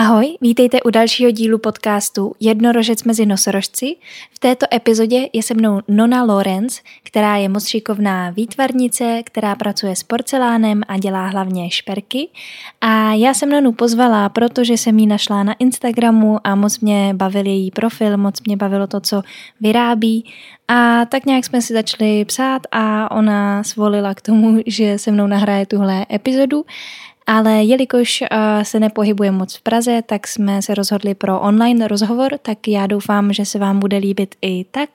Ahoj, vítejte u dalšího dílu podcastu Jednorožec mezi nosorožci. V této epizodě je se mnou Nona Lorenz, která je moc šikovná výtvarnice, která pracuje s porcelánem a dělá hlavně šperky. A já jsem Nonu pozvala, protože jsem ji našla na Instagramu a moc mě bavil její profil, moc mě bavilo to, co vyrábí. A tak nějak jsme si začali psát a ona svolila k tomu, že se mnou nahraje tuhle epizodu. Ale jelikož uh, se nepohybuje moc v Praze, tak jsme se rozhodli pro online rozhovor, tak já doufám, že se vám bude líbit i tak.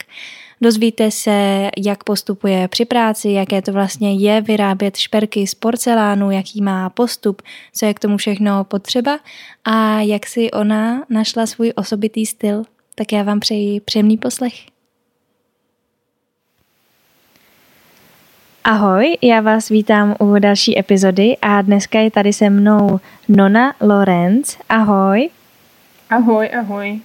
Dozvíte se, jak postupuje při práci, jaké to vlastně je vyrábět šperky z porcelánu, jaký má postup, co je k tomu všechno potřeba a jak si ona našla svůj osobitý styl. Tak já vám přeji příjemný poslech. Ahoj, já vás vítám u další epizody a dneska je tady se mnou Nona Lorenz. Ahoj. Ahoj, ahoj.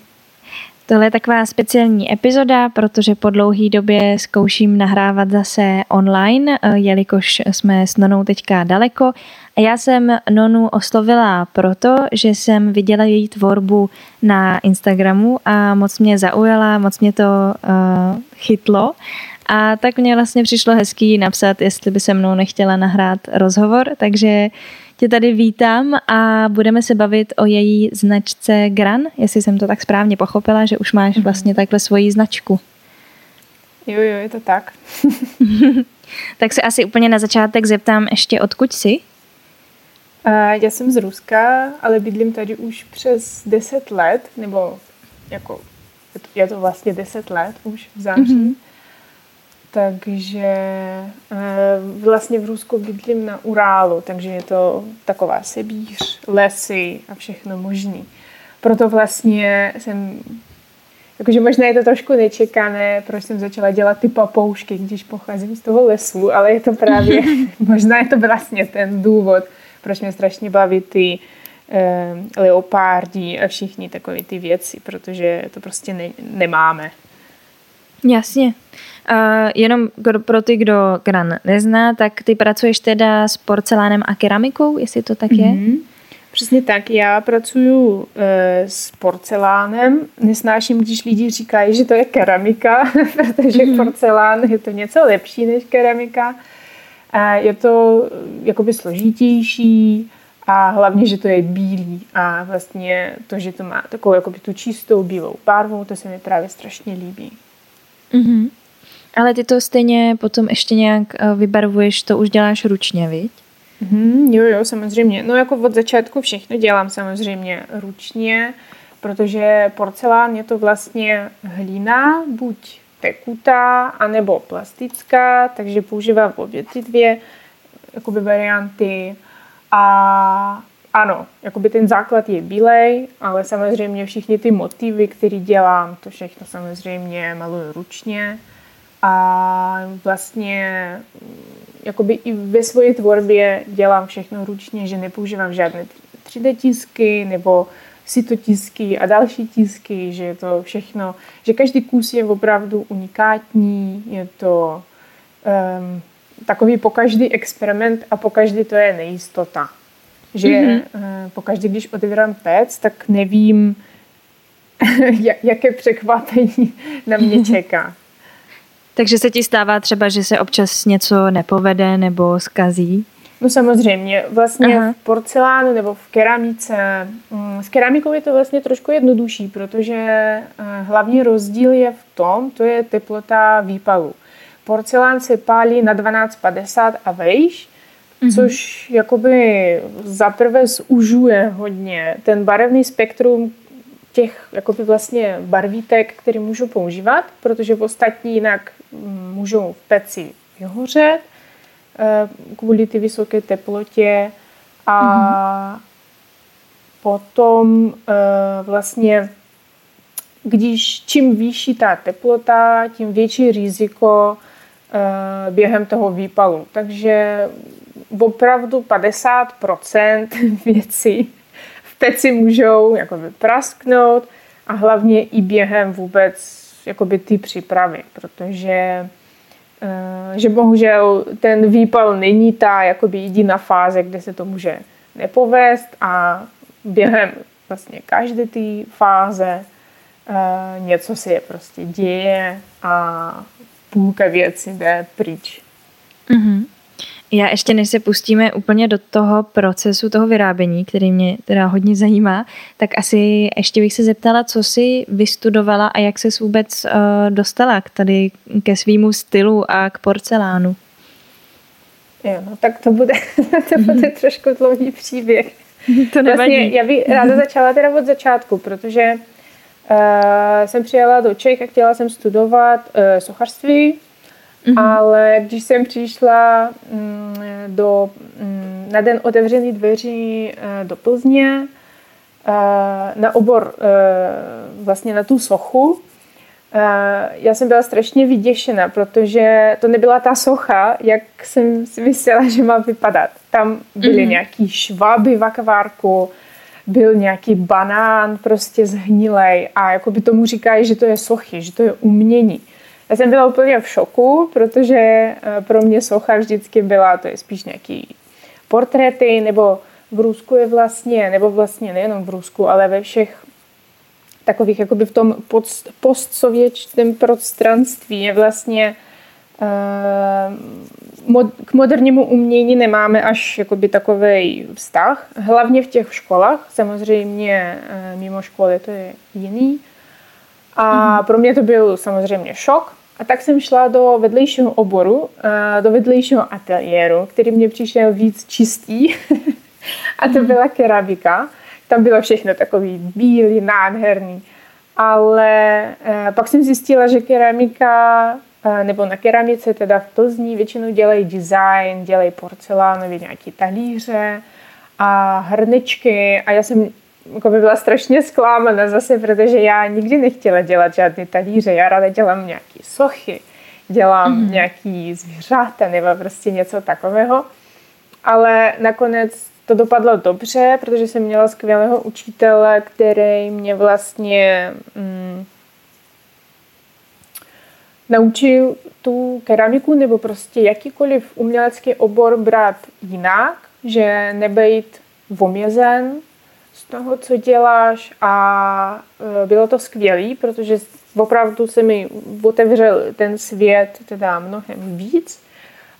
Tohle je taková speciální epizoda, protože po dlouhé době zkouším nahrávat zase online, eh, jelikož jsme s Nonou teďka daleko. A já jsem Nonu oslovila proto, že jsem viděla její tvorbu na Instagramu a moc mě zaujala, moc mě to uh, chytlo. A tak mě vlastně přišlo hezký napsat, jestli by se mnou nechtěla nahrát rozhovor, takže tě tady vítám a budeme se bavit o její značce Gran, jestli jsem to tak správně pochopila, že už máš mhm. vlastně takhle svoji značku. Jo, jo, je to tak. tak se asi úplně na začátek zeptám ještě, odkud jsi? Já jsem z Ruska, ale bydlím tady už přes 10 let, nebo jako je to vlastně 10 let už v září. Mm-hmm. Takže eh, vlastně v Rusku bydlím na Urálu, takže je to taková Sibíř, lesy a všechno možný. Proto vlastně jsem, jakože možná je to trošku nečekané, proč jsem začala dělat ty papoušky, když pocházím z toho lesu, ale je to právě, možná je to vlastně ten důvod, proč mě strašně baví ty eh, leopárdi a všichni takové ty věci, protože to prostě ne, nemáme. Jasně. Uh, jenom pro ty, kdo Gran nezná, tak ty pracuješ teda s porcelánem a keramikou, jestli to tak je? Mm-hmm. Přesně tak, já pracuji e, s porcelánem. Nesnáším, když lidi říkají, že to je keramika, protože mm-hmm. porcelán je to něco lepší než keramika. E, je to jakoby složitější a hlavně, že to je bílý a vlastně to, že to má takovou jakoby tu čistou bílou barvu, to se mi právě strašně líbí. Mm-hmm. Ale ty to stejně potom ještě nějak eh, vybarvuješ, to už děláš ručně, viď? Mm, jo, jo, samozřejmě. No jako od začátku všechno dělám samozřejmě ručně, protože porcelán je to vlastně hlína, buď tekutá, anebo plastická, takže používám obě ty dvě jakoby varianty. A ano, jakoby ten základ je bílej, ale samozřejmě všichni ty motivy, které dělám, to všechno samozřejmě maluju ručně a vlastně jakoby i ve své tvorbě dělám všechno ručně, že nepoužívám žádné 3D tisky nebo sitotisky a další tisky, že je to všechno, že každý kus je opravdu unikátní, je to um, takový pokaždý experiment a pokaždý to je nejistota. Že mm-hmm. pokaždý, když otevírám pec, tak nevím, jaké překvapení na mě čeká. Takže se ti stává třeba, že se občas něco nepovede nebo skazí? No samozřejmě, vlastně Aha. v porcelánu nebo v keramice, mm, s keramikou je to vlastně trošku jednodušší, protože eh, hlavní rozdíl je v tom, to je teplota výpalu. Porcelán se pálí na 1250 a vejš, mm-hmm. což jakoby zaprvé zužuje hodně ten barevný spektrum těch jakoby vlastně barvítek, které můžu používat, protože v ostatní jinak můžou v peci vyhořet eh, kvůli ty vysoké teplotě a mm-hmm. potom eh, vlastně když čím vyšší ta teplota, tím větší riziko eh, během toho výpalu. Takže opravdu 50% věcí v peci můžou jakoby prasknout a hlavně i během vůbec jakoby ty přípravy, protože eh, že bohužel ten výpal není ta jakoby jediná fáze, kde se to může nepovést a během vlastně každé ty fáze uh, něco se je prostě děje a půlka věcí jde pryč. Mm-hmm. Já ještě než se pustíme úplně do toho procesu toho vyrábění, který mě teda hodně zajímá, tak asi ještě bych se zeptala, co jsi vystudovala a jak se vůbec uh, dostala k tady ke svýmu stylu a k porcelánu. Jo, no tak to bude, to bude mm-hmm. trošku dlouhý příběh. To nevadí. Vlastně já bych ráda začala teda od začátku, protože uh, jsem přijela do Čech a chtěla jsem studovat uh, sochařství, mm-hmm. ale když jsem přišla um, do, um, na den otevřených dveří uh, do Plzně, uh, na obor, uh, vlastně na tu sochu, já jsem byla strašně vyděšena, protože to nebyla ta socha, jak jsem si myslela, že má vypadat. Tam byly mm-hmm. nějaký šváby v akvárku, byl nějaký banán prostě zhnilej a jako by tomu říkají, že to je sochy, že to je umění. Já jsem byla úplně v šoku, protože eh, pro mě socha vždycky byla, to je spíš nějaký portréty, nebo v Rusku je vlastně, nebo vlastně nejenom v Rusku, ale ve všech takových jakoby v tom postsovětském prostranství je vlastně uh, k modernímu umění nemáme až jakoby takový vztah. Hlavně v těch školách, samozřejmě uh, mimo školy to je jiný. A mm-hmm. pro mě to byl samozřejmě šok. A tak jsem šla do vedlejšího oboru, uh, do vedlejšího ateliéru, který mě přišel víc čistý. a to mhm. byla keramika tam bylo všechno takový bílý, nádherný. Ale eh, pak jsem zjistila, že keramika, eh, nebo na keramice teda v Plzni většinou dělají design, dělají porcelánové nějaké talíře a hrnečky a já jsem jako by byla strašně zklámána zase, protože já nikdy nechtěla dělat žádné talíře, já ráda dělám nějaké sochy, dělám mm-hmm. nějaký zvířata nebo prostě něco takového. Ale nakonec to dopadlo dobře, protože jsem měla skvělého učitele, který mě vlastně mm, naučil tu keramiku nebo prostě jakýkoliv umělecký obor brát jinak, že nebejt omězen toho, co děláš a e, bylo to skvělé, protože opravdu se mi otevřel ten svět teda mnohem víc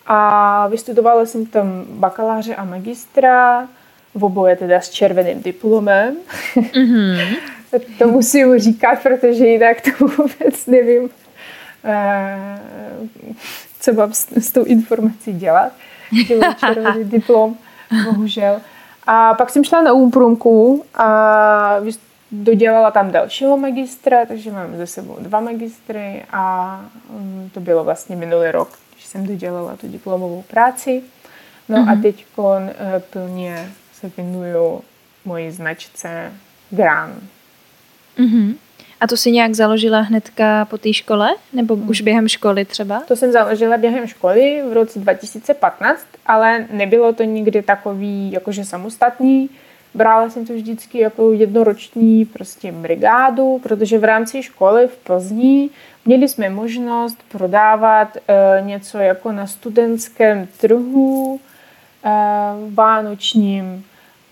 a vystudovala jsem tam bakaláře a magistra, v oboje teda s červeným diplomem. Mm-hmm. to musím říkat, protože jinak to vůbec nevím, eh, co mám s, s tou informací dělat. červený diplom, bohužel. A pak jsem šla na úprumku a dodělala tam dalšího magistra, takže mám ze sebou dva magistry a mm, to bylo vlastně minulý rok, jsem dodělala tu diplomovou práci. No mm-hmm. a mhm. teď eh, plně se věnuju mojí značce Gran. Mm-hmm. A to si nějak založila hnedka po té škole? Nebo mm. už během školy třeba? To jsem založila během školy v roce 2015, ale nebylo to nikdy takový jakože samostatný. Brala jsem to vždycky jako jednoroční prostě brigádu, protože v rámci školy v Plzni Měli jsme možnost prodávat uh, něco jako na studentském trhu uh, vánočním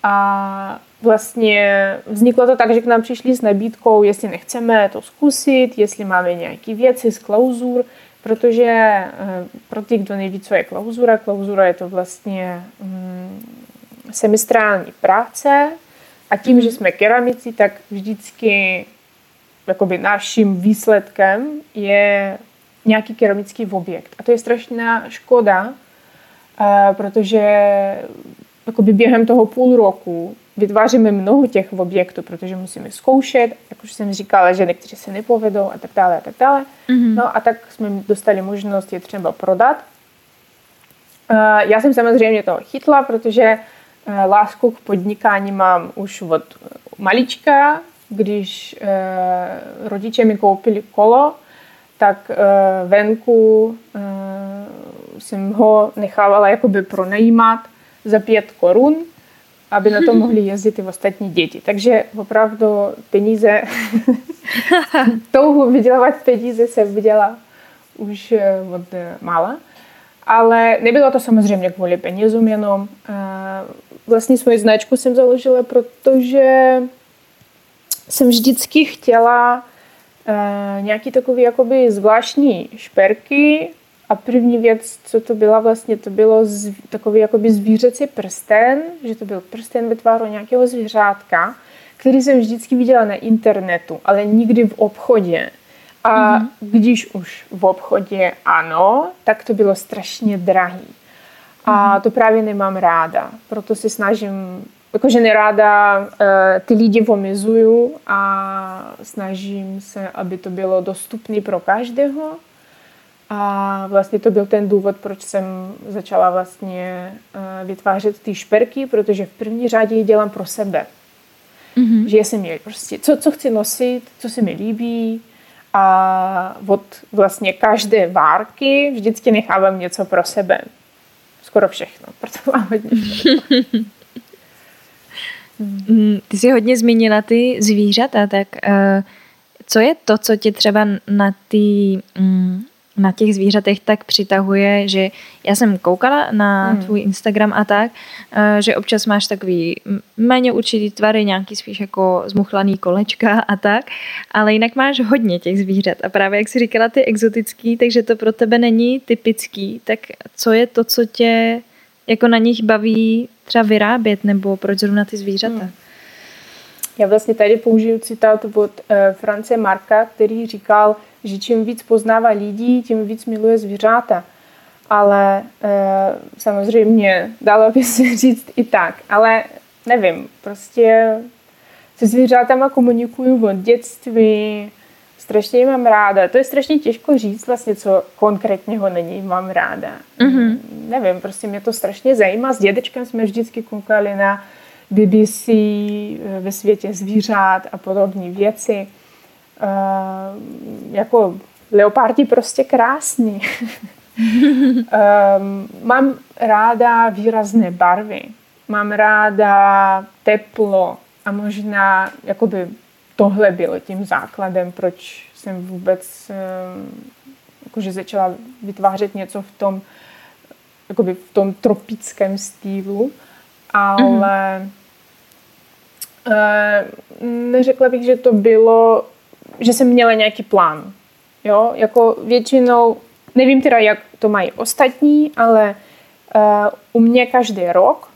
a vlastně vzniklo to tak, že k nám přišli s nabídkou, jestli nechceme to zkusit, jestli máme nějaké věci z klauzur, protože uh, pro ty, kdo neví, co je klauzura, klauzura je to vlastně semestrální práce a tím, že jsme keramici, tak vždycky jakoby naším výsledkem je nějaký keramický objekt. A to je strašná škoda, protože jakoby během toho půl roku vytváříme mnoho těch objektů, protože musíme zkoušet, jak už jsem říkala, že někteří se nepovedou a tak dále a tak dále. Mm-hmm. No a tak jsme dostali možnost je třeba prodat. Já jsem samozřejmě toho chytla, protože lásku k podnikání mám už od malička, když eh, rodiče mi koupili kolo, tak eh, venku eh, jsem ho nechávala jakoby pronajímat za pět korun, aby na to mohli jezdit i ostatní děti. Takže opravdu peníze, touhu vydělávat peníze jsem viděla už eh, od eh, mála. Ale nebylo to samozřejmě kvůli penězům jenom. Eh, vlastně svoji značku jsem založila, protože jsem vždycky chtěla nějaký takový jakoby zvláštní šperky a první věc, co to byla vlastně, to bylo zv, takový jakoby zvířecí prsten, že to byl prsten ve tváru nějakého zvířátka, který jsem vždycky viděla na internetu, ale nikdy v obchodě. A mm-hmm. když už v obchodě ano, tak to bylo strašně drahý. A mhm. to právě nemám ráda. Proto se snažím, jakože neráda uh, ty lidi omizuju a snažím se, aby to bylo dostupné pro každého. A vlastně to byl ten důvod, proč jsem začala vlastně uh, vytvářet ty šperky, protože v první řadě je dělám pro sebe. Mm-hmm. Že jsem je prostě, co, co chci nosit, co se mi líbí, a od vlastně každé várky vždycky nechávám něco pro sebe. Skoro všechno, proto mám hodně mm, Ty jsi hodně zmínila ty zvířata, tak uh, co je to, co tě třeba na ty um, na těch zvířatech tak přitahuje, že já jsem koukala na hmm. tvůj Instagram a tak, eh, že občas máš takový méně určitý tvary, nějaký spíš jako zmuchlaný kolečka a tak, ale jinak máš hodně těch zvířat a právě jak jsi říkala ty exotický, takže to pro tebe není typický, tak co je to, co tě jako na nich baví třeba vyrábět nebo proč zrovna ty zvířata? Hmm. Já vlastně tady použiju citát od uh, France Marka, který říkal, že čím víc poznává lidí, tím víc miluje zvířata. Ale e, samozřejmě dalo by se říct i tak. Ale nevím, prostě se zvířátama komunikuju od dětství, strašně mám ráda. To je strašně těžko říct vlastně, co konkrétně ho není mám ráda. Mm-hmm. Nevím, prostě mě to strašně zajímá. S dědečkem jsme vždycky koukali na BBC eh, ve světě zvířat a podobné věci. Uh, jako leopardi prostě krásní. um, mám ráda výrazné barvy. Mám ráda teplo a možná jakoby tohle bylo tím základem, proč jsem vůbec um, jakože začala vytvářet něco v tom jakoby v tom tropickém stylu, ale mm-hmm. neřekla bych, že to bylo že jsem měla nějaký plán. Jo, jako většinou, nevím teda, jak to mají ostatní, ale uh, u mě každý rok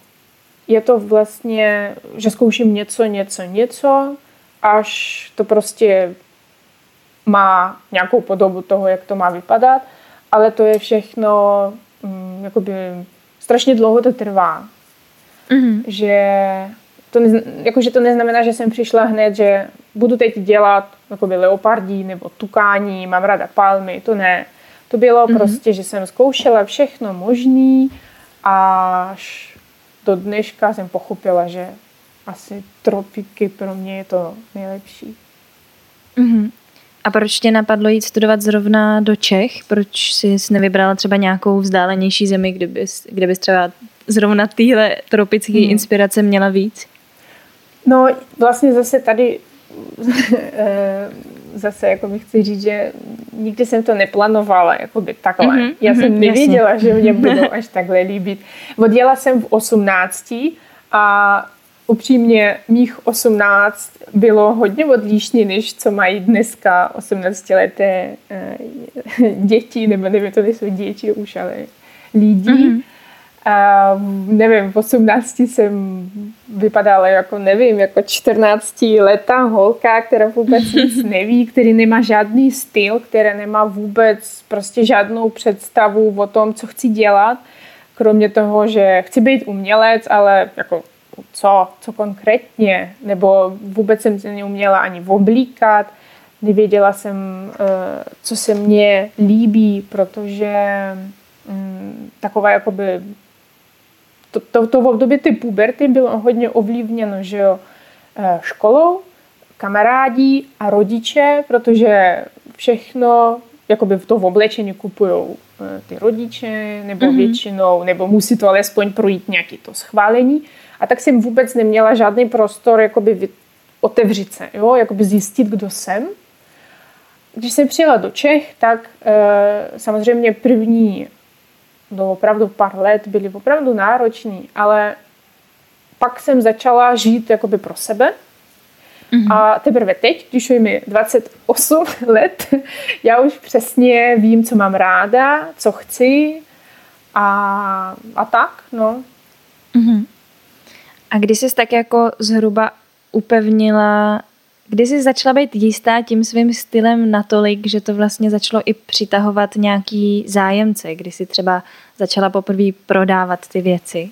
je to vlastně, že zkouším něco, něco, něco, až to prostě má nějakou podobu toho, jak to má vypadat, ale to je všechno, um, jakoby strašně dlouho to trvá. Mm-hmm. Že to, jakože to neznamená, že jsem přišla hned, že budu teď dělat jakoby leopardí nebo tukání, mám ráda palmy, to ne. To bylo mm-hmm. prostě, že jsem zkoušela všechno možný až do dneška jsem pochopila, že asi tropiky pro mě je to nejlepší. Mm-hmm. A proč tě napadlo jít studovat zrovna do Čech? Proč jsi nevybrala třeba nějakou vzdálenější zemi, kde bys, kde bys třeba zrovna téhle tropické hmm. inspirace měla víc? No vlastně zase tady zase jako bych chci říct, že nikdy jsem to neplánovala jakoby takhle. Mm-hmm, Já jsem mm-hmm, nevěděla, jasně. že mě budou až takhle líbit. Odjela jsem v 18 a upřímně mých 18 bylo hodně odlišný, než co mají dneska 18-leté eh, děti, nebo nevím, to nejsou děti už, ale lidi. Mm-hmm. A nevím, v 18 jsem vypadala jako, nevím, jako 14 letá holka, která vůbec nic neví, který nemá žádný styl, která nemá vůbec prostě žádnou představu o tom, co chci dělat, kromě toho, že chci být umělec, ale jako co, co konkrétně, nebo vůbec jsem se neuměla ani oblíkat, nevěděla jsem, eh, co se mně líbí, protože mm, taková jakoby to, to, to v období ty puberty bylo hodně ovlivněno, že jo, eh, školou, kamarádi a rodiče, protože všechno jakoby v to v oblečení kupují eh, ty rodiče, nebo mm-hmm. většinou, nebo musí to alespoň projít nějaký to schválení. A tak jsem vůbec neměla žádný prostor jakoby otevřít se, jo, jakoby zjistit, kdo jsem. Když jsem přijela do Čech, tak e, samozřejmě první do opravdu pár let byly opravdu nároční, ale pak jsem začala žít jakoby pro sebe Mm-hmm. A teprve teď, když je mi 28 let, já už přesně vím, co mám ráda, co chci a, a tak, no. Mm-hmm. A kdy jsi tak jako zhruba upevnila, kdy jsi začala být jistá tím svým stylem natolik, že to vlastně začalo i přitahovat nějaký zájemce, kdy jsi třeba začala poprvé prodávat ty věci?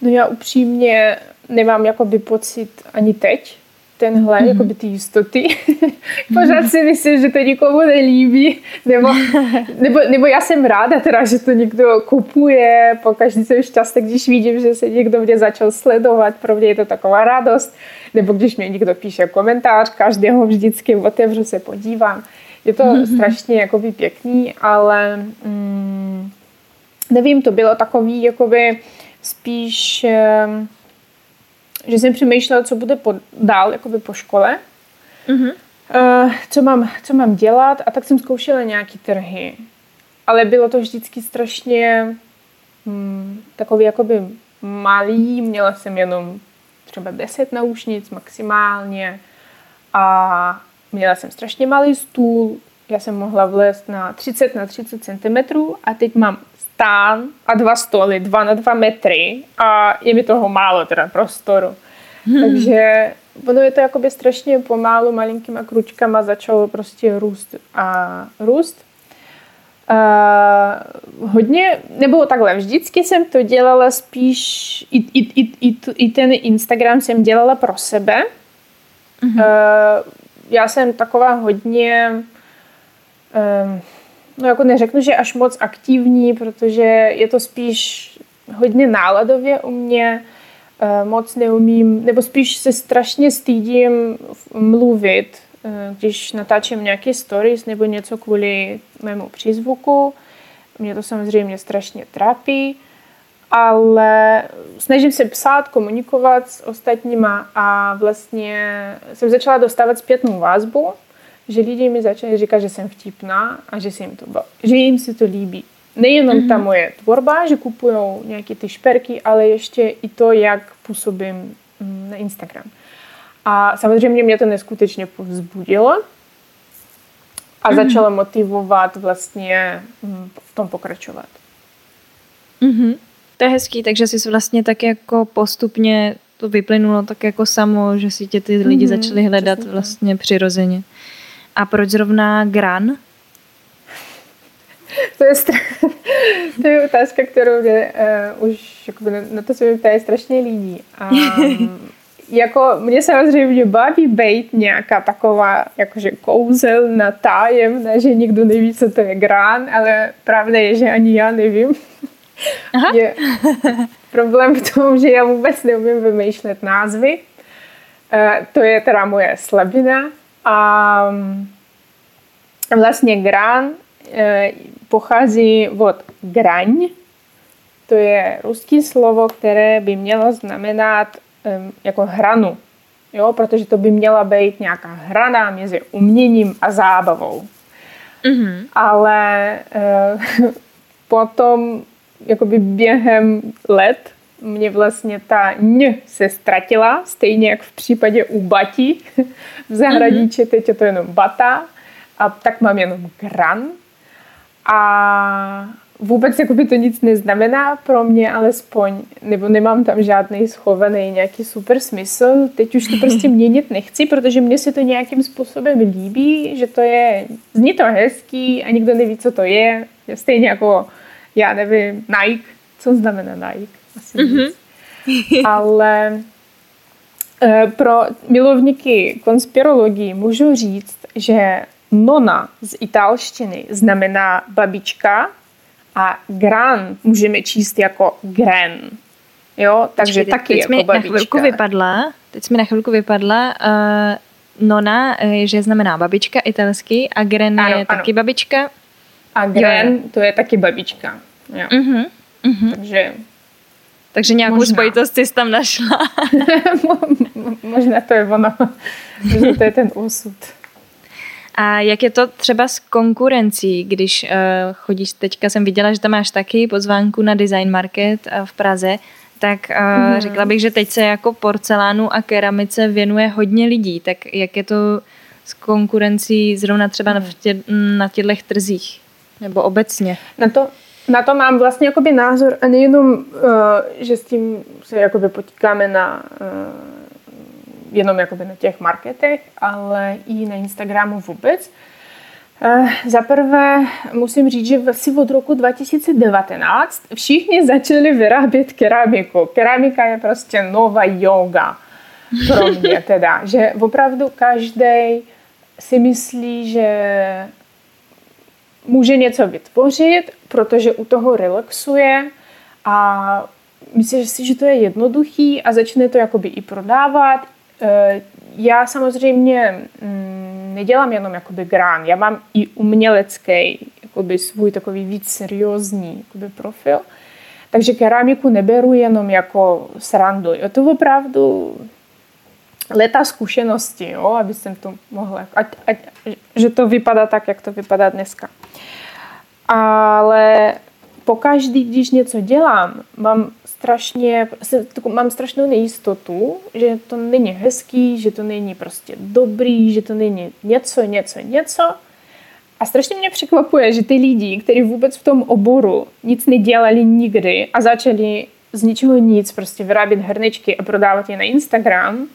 No já upřímně nemám jakoby pocit ani teď, tenhle, mm-hmm. jakoby ty jistoty. Pořád si myslím, že to nikomu nelíbí. Nebo, nebo, nebo já jsem ráda teda, že to někdo kupuje. Po každý jsem šťastný, když vidím, že se někdo mě začal sledovat. Pro mě je to taková radost. Nebo když mě někdo píše komentář, každého vždycky otevřu se podívám. Je to mm-hmm. strašně jakoby pěkný, ale mm, nevím, to bylo takový jakoby spíš... Um, že jsem přemýšlela, co bude po, dál jakoby po škole, mm-hmm. uh, co, mám, co mám dělat a tak jsem zkoušela nějaký trhy. Ale bylo to vždycky strašně hmm, takový jakoby malý, měla jsem jenom třeba 10 naušnic maximálně a měla jsem strašně malý stůl, já jsem mohla vlézt na 30 na 30 cm a teď mám stán a dva stoly, dva na dva metry a je mi toho málo teda prostoru. Hmm. Takže ono je to jakoby strašně pomálu malinkýma kručkama začalo prostě růst a růst. Uh, hodně, nebo takhle, vždycky jsem to dělala spíš, i, i, i, i, i ten Instagram jsem dělala pro sebe. Uh, já jsem taková hodně, um, no jako neřeknu, že až moc aktivní, protože je to spíš hodně náladově u mě. Uh, moc neumím, nebo spíš se strašně stydím mluvit, uh, když natáčím nějaké stories nebo něco kvůli mému přízvuku. Mě to samozřejmě strašně trápí, ale snažím se psát, komunikovat s ostatníma a vlastně jsem začala dostávat zpětnou vazbu, že lidi mi začali říkat, že jsem vtipná a že, se jim to, že jim se to líbí. Nejenom mm-hmm. ta moje tvorba, že kupují nějaké ty šperky, ale ještě i to, jak působím mm, na Instagram. A samozřejmě mě to neskutečně povzbudilo a mm-hmm. začalo motivovat vlastně mm, v tom pokračovat. Mm-hmm. To je hezký, takže jsi vlastně tak jako postupně to vyplynulo tak jako samo, že si tě ty lidi mm-hmm, začali hledat vlastně přirozeně. A proč zrovna Gran? to je, stra- to je otázka, kterou mě uh, už jakoby, na to se mi ptají strašně lidí. A, jako mě samozřejmě baví být nějaká taková jakože kouzelná, tajemná, že nikdo neví, co to je grán, ale pravda je, že ani já nevím. Aha. Je problém v tom, že já vůbec neumím vymýšlet názvy. Uh, to je teda moje slabina. A vlastně grán uh, pochází od graň. To je ruský slovo, které by mělo znamenat um, jako hranu. Jo, protože to by měla být nějaká hrana mezi uměním a zábavou. Mm-hmm. Ale uh, potom jakoby během let mě vlastně ta ň se ztratila, stejně jak v případě u batí v zahradíči, mm-hmm. teď je to jenom bata a tak mám jenom gran a vůbec jakoby to nic neznamená pro mě alespoň, nebo nemám tam žádný schovaný nějaký super smysl. Teď už to prostě měnit nechci, protože mně se to nějakým způsobem líbí, že to je, zní to hezký a nikdo neví, co to je. je stejně jako, já nevím, Nike, co znamená Nike? Asi mm-hmm. Ale eh, pro milovníky konspirologii můžu říct, že nona z italštiny znamená babička a gran můžeme číst jako gren. Jo, takže Počkej, taky teď jako mi babička. Na chvilku vypadla, teď mi na chvilku vypadla, uh, nona, uh, že znamená babička italsky a gren ano, je ano. taky babička. A gren jo. to je taky babička. Jo. Uh-huh, uh-huh. Takže takže nějakou Možná. spojitost jsi tam našla. Možná to je ono. Možná to je ten úsud. A jak je to třeba s konkurencí, když uh, chodíš, teďka jsem viděla, že tam máš taky pozvánku na Design Market uh, v Praze, tak uh, mm. řekla bych, že teď se jako porcelánu a keramice věnuje hodně lidí. Tak jak je to s konkurencí zrovna třeba mm. na, tě, na těchto trzích? Nebo obecně? Na to, na to mám vlastně jakoby názor a nejenom, uh, že s tím se jakoby potíkáme na uh, jenom jakoby na těch marketech, ale i na Instagramu vůbec. Uh, Za prvé musím říct, že asi od roku 2019 všichni začali vyrábět keramiku. Keramika je prostě nová yoga pro mě teda, že opravdu každý si myslí, že může něco vytvořit, protože u toho relaxuje a myslím si, že to je jednoduchý a začne to jakoby i prodávat. E, já samozřejmě mm, nedělám jenom jakoby grán, já mám i umělecký, jakoby svůj takový víc seriózní jakoby profil. Takže keramiku neberu jenom jako srandu. Je to opravdu leta zkušenosti, jo, aby jsem to mohla, ať, ať, že to vypadá tak, jak to vypadá dneska. Ale pokaždý, když něco dělám, mám strašně, mám strašnou nejistotu, že to není hezký, že to není prostě dobrý, že to není něco, něco, něco. A strašně mě překvapuje, že ty lidi, kteří vůbec v tom oboru nic nedělali nikdy a začali z ničeho nic prostě vyrábět hrnečky a prodávat je na Instagram,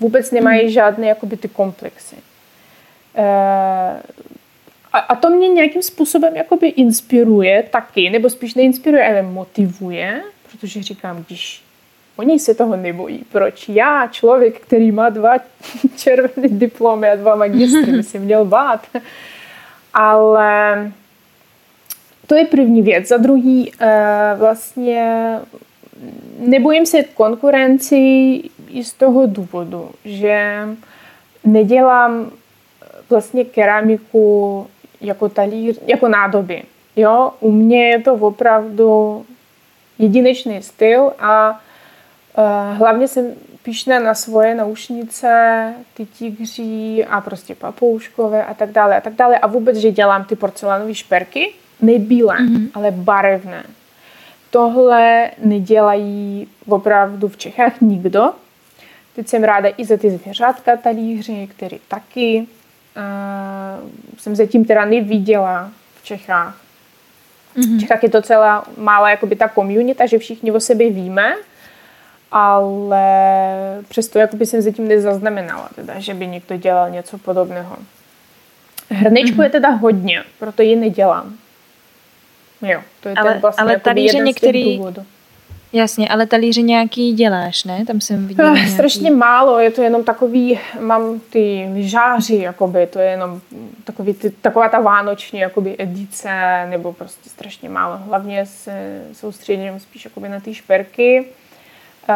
vůbec nemají hmm. žádné jakoby ty komplexy. E, a, a to mě nějakým způsobem jakoby inspiruje taky, nebo spíš neinspiruje, ale motivuje, protože říkám, když oni se toho nebojí, proč já, člověk, který má dva červené diplomy a dva magistry, by si měl bát. Ale to je první věc. Za druhý, eh, vlastně nebojím se konkurenci i z toho důvodu, že nedělám vlastně keramiku jako talíř, jako nádoby. Jo? U mě je to opravdu jedinečný styl a uh, hlavně jsem píšná na svoje naušnice, ty tigří a prostě papouškové a tak dále a tak dále. A vůbec, že dělám ty porcelánové šperky, nebílé, mm-hmm. ale barevné. Tohle nedělají opravdu v Čechách nikdo. Teď jsem ráda i za ty zvěřátka talíři, které taky uh, jsem zatím teda neviděla v Čechách. Mm-hmm. V Čechách je to celá malá jakoby ta komunita, že všichni o sobě víme, ale přesto jakoby jsem zatím nezaznamenala, teda, že by někdo dělal něco podobného. Hrnečku mm-hmm. je teda hodně, proto ji nedělám. Jo, to je ale, ten vlastně ale talíře jeden některý, důvodů. Jasně, ale talíře nějaký děláš, ne? Tam jsem viděla nějaký... Strašně málo, je to jenom takový, mám ty lyžáři, jakoby, to je jenom takový, ty, taková ta vánoční jakoby, edice, nebo prostě strašně málo. Hlavně se soustředím spíš jakoby, na ty šperky. Uh,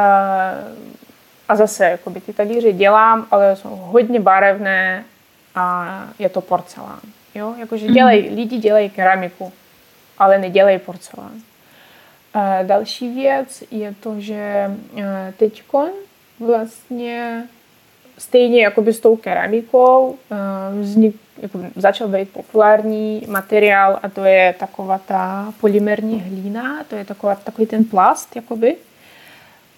a zase, jakoby, ty talíře dělám, ale jsou hodně barevné a je to porcelán. Jo? Jakože dělej, mm. lidi dělají keramiku, ale nedělají porcelán. Další věc je to, že e, teď vlastně stejně jako s tou keramikou e, vznik, jako začal být populární materiál a to je taková ta polymerní hlína, to je taková, takový ten plast, jakoby.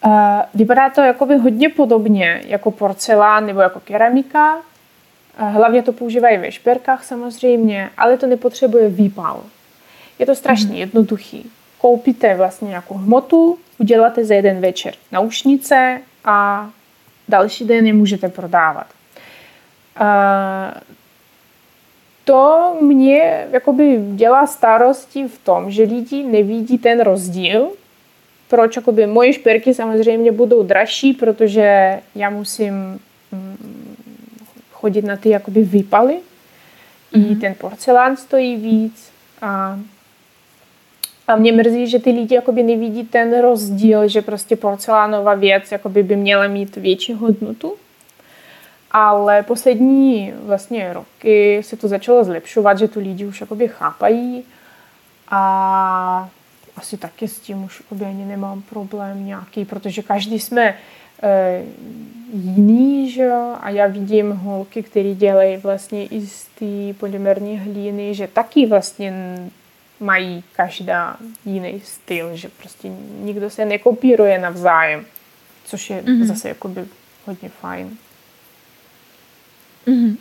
E, vypadá to jakoby hodně podobně jako porcelán nebo jako keramika. Hlavně to používají ve šperkách samozřejmě, ale to nepotřebuje výpal. Je to strašně mm. jednoduchý koupíte vlastně nějakou hmotu, uděláte za jeden večer naušnice a další den je můžete prodávat. Uh, to mě jakoby dělá starosti v tom, že lidi nevidí ten rozdíl, proč jakoby moje šperky samozřejmě budou dražší, protože já musím mm, chodit na ty jakoby výpaly. Mm-hmm. I mhm. ten porcelán stojí víc a a mě mrzí, že ty lidi jakoby nevidí ten rozdíl, že prostě porcelánová věc jakoby by měla mít větší hodnotu. Ale poslední vlastně roky se to začalo zlepšovat, že tu lidi už jakoby chápají a asi taky s tím už jakoby ani nemám problém nějaký, protože každý jsme e, jiný, že a já vidím holky, které dělají vlastně i z té polymerní hlíny, že taky vlastně mají každá jiný styl, že prostě nikdo se nekopíruje navzájem, což je mm-hmm. zase jakoby hodně fajn. Mm-hmm.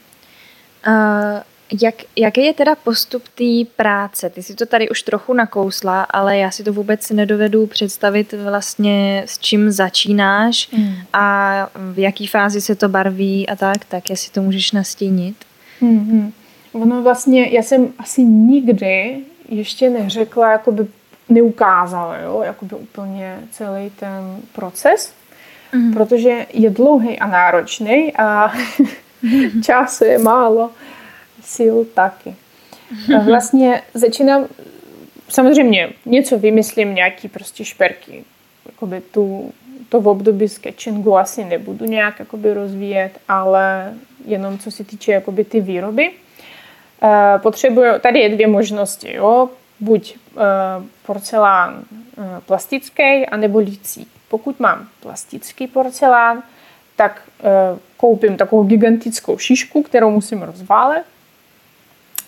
Uh, jak, jaký je teda postup té práce? Ty si to tady už trochu nakousla, ale já si to vůbec nedovedu představit vlastně s čím začínáš mm. a v jaký fázi se to barví a tak, tak jestli to můžeš nastínit. Mm-hmm. Ono vlastně, já jsem asi nikdy ještě neřekla, jakoby neukázala, jo, jakoby úplně celý ten proces, mm-hmm. protože je dlouhý a náročný a času je málo, sil taky. Vlastně začínám, samozřejmě něco vymyslím, nějaký prostě šperky, jakoby tu, to v období sketchingu asi nebudu nějak jakoby rozvíjet, ale jenom co se týče jakoby ty výroby. Eh, potřebuju, tady je dvě možnosti, jo? buď uh, porcelán uh, plastický, anebo lící. Pokud mám plastický porcelán, tak koupím takovou gigantickou šišku, kterou musím rozválet.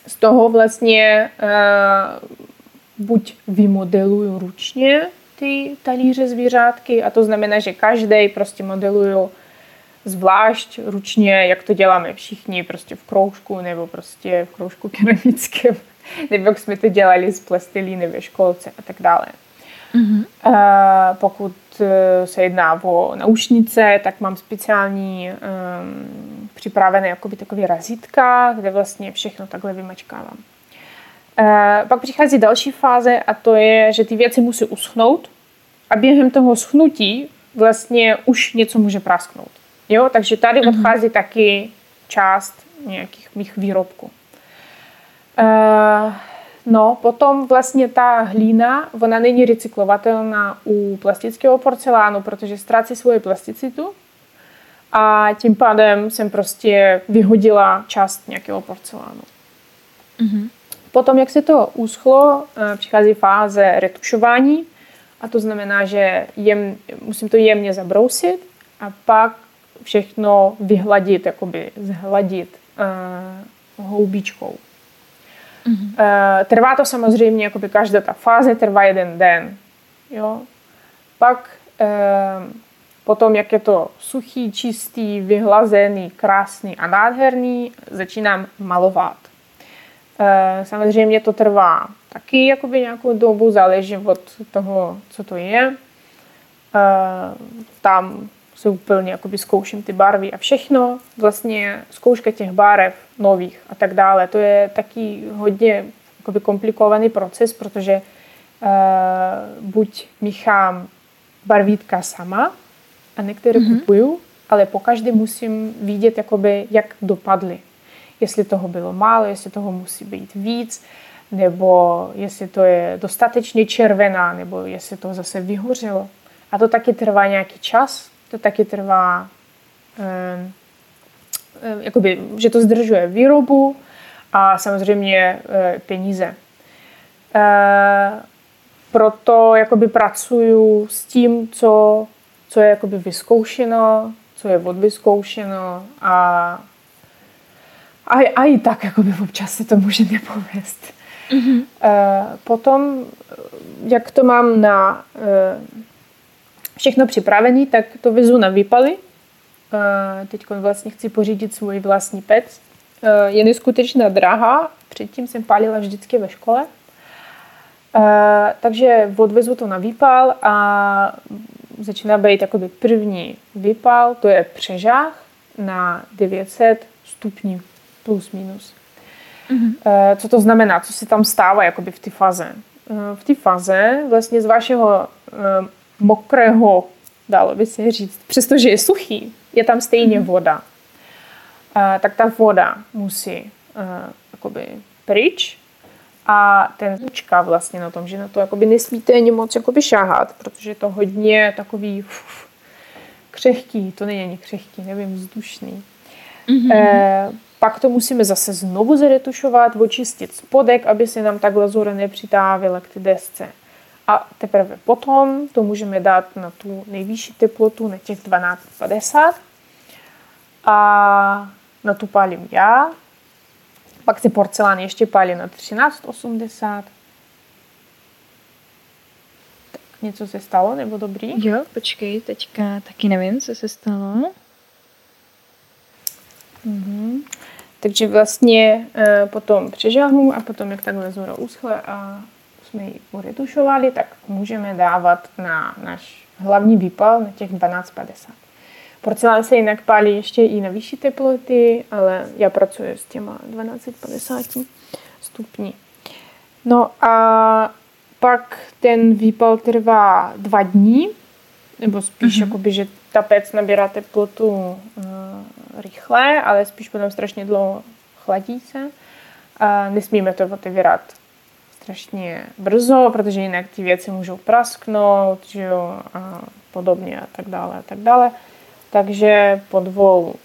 Z toho vlastně buď vymodeluju ručně ty talíře zvířátky, a to znamená, že každý prostě modeluju zvlášť ručně, jak to děláme všichni, prostě v kroužku nebo prostě v kroužku keramickém, nebo jak jsme to dělali z plastilíny ve školce a tak dále. Mm-hmm. Uh, pokud eh, se jedná o naušnice, tak mám speciální um, připravené jakoby takové razítka, kde vlastně všechno takhle vymačkávám. Uh, pak přichází další fáze a to je, že ty věci musí uschnout a během toho schnutí vlastně už něco může prasknout. Jo, takže tady mm-hmm. odchází taky část nějakých mých výrobků. Uh, no, potom vlastně ta hlína, ona není recyklovatelná u plastického porcelánu, protože ztrácí svoji plasticitu a tím pádem jsem prostě vyhodila část nějakého porcelánu. Mm-hmm. Potom, jak se to uschlo, eh, přichází fáze retušování a to znamená, že jem, musím to jemně zabrousit a pak všechno vyhladit, jakoby zhladit uh, houbičkou. Mm-hmm. Uh, trvá to samozřejmě, jakoby každá ta fáze trvá jeden den. Jo? Pak uh, potom, jak je to suchý, čistý, vyhlazený, krásný a nádherný, začínám malovat. Uh, samozřejmě to trvá taky jakoby nějakou dobu, záleží od toho, co to je. Uh, tam se úplně jakoby zkouším ty barvy a všechno, vlastně zkouška těch barev nových a tak dále. To je taky hodně jakoby komplikovaný proces, protože uh, buď míchám barvítka sama a některé mm-hmm. kupuju, ale po každé musím vidět, jakoby, jak dopadly. Jestli toho bylo málo, jestli toho musí být víc, nebo jestli to je dostatečně červená, nebo jestli to zase vyhořelo. A to taky trvá nějaký čas, to taky trvá, eh, eh, jakoby, že to zdržuje výrobu a samozřejmě eh, peníze. Proto jakoby pracuju s tím, co, co je jakoby vyzkoušeno, co je odvyzkoušeno a, a, a i tak jakoby občas se to může nepovést. Mm-hmm. Potom, jak to mám na všechno připravené, tak to vezu na výpaly. Teď vlastně chci pořídit svůj vlastní pec. Je neskutečná drahá, předtím jsem palila vždycky ve škole. Takže odvezu to na výpal a začíná být jakoby první výpal, to je přežách na 900 stupňů plus minus. Mm-hmm. Co to znamená? Co se tam stává jakoby v té faze? V té faze vlastně z vašeho mokrého, dalo by se říct, přestože je suchý, je tam stejně mhm. voda. Uh, tak ta voda musí uh, jakoby pryč a ten zvučka vlastně na tom, že na to jakoby nesmíte ani moc jakoby šáhat, protože je to hodně takový uf, křehký, to není ani křehký, nevím, vzdušný. Mm-hmm. Uh, pak to musíme zase znovu zaretušovat, očistit spodek, aby se nám ta glazura nepřitávila k té desce. A teprve potom to můžeme dát na tu nejvyšší teplotu, na těch 1250. A na tu palím já. Pak se porcelán ještě pálí na 1380. něco se stalo, nebo dobrý? Jo, počkej, teďka taky nevím, co se stalo. Mm-hmm. Takže vlastně e, potom přežahnu a potom, jak takhle zora uschle a jsme ji uretušovali, tak můžeme dávat na náš hlavní výpal na těch 1250. Porcelán se jinak pálí ještě i na vyšší teploty, ale já pracuji s těma 1250 stupní. No a pak ten výpal trvá dva dní, nebo spíš mm-hmm. jakoby, že ta pec nabírá teplotu uh, rychle, ale spíš potom strašně dlouho chladí se. A nesmíme to otevírat strašně brzo, protože jinak ty věci můžou prasknout, že jo, a podobně a tak dále a tak dále. Takže po dvou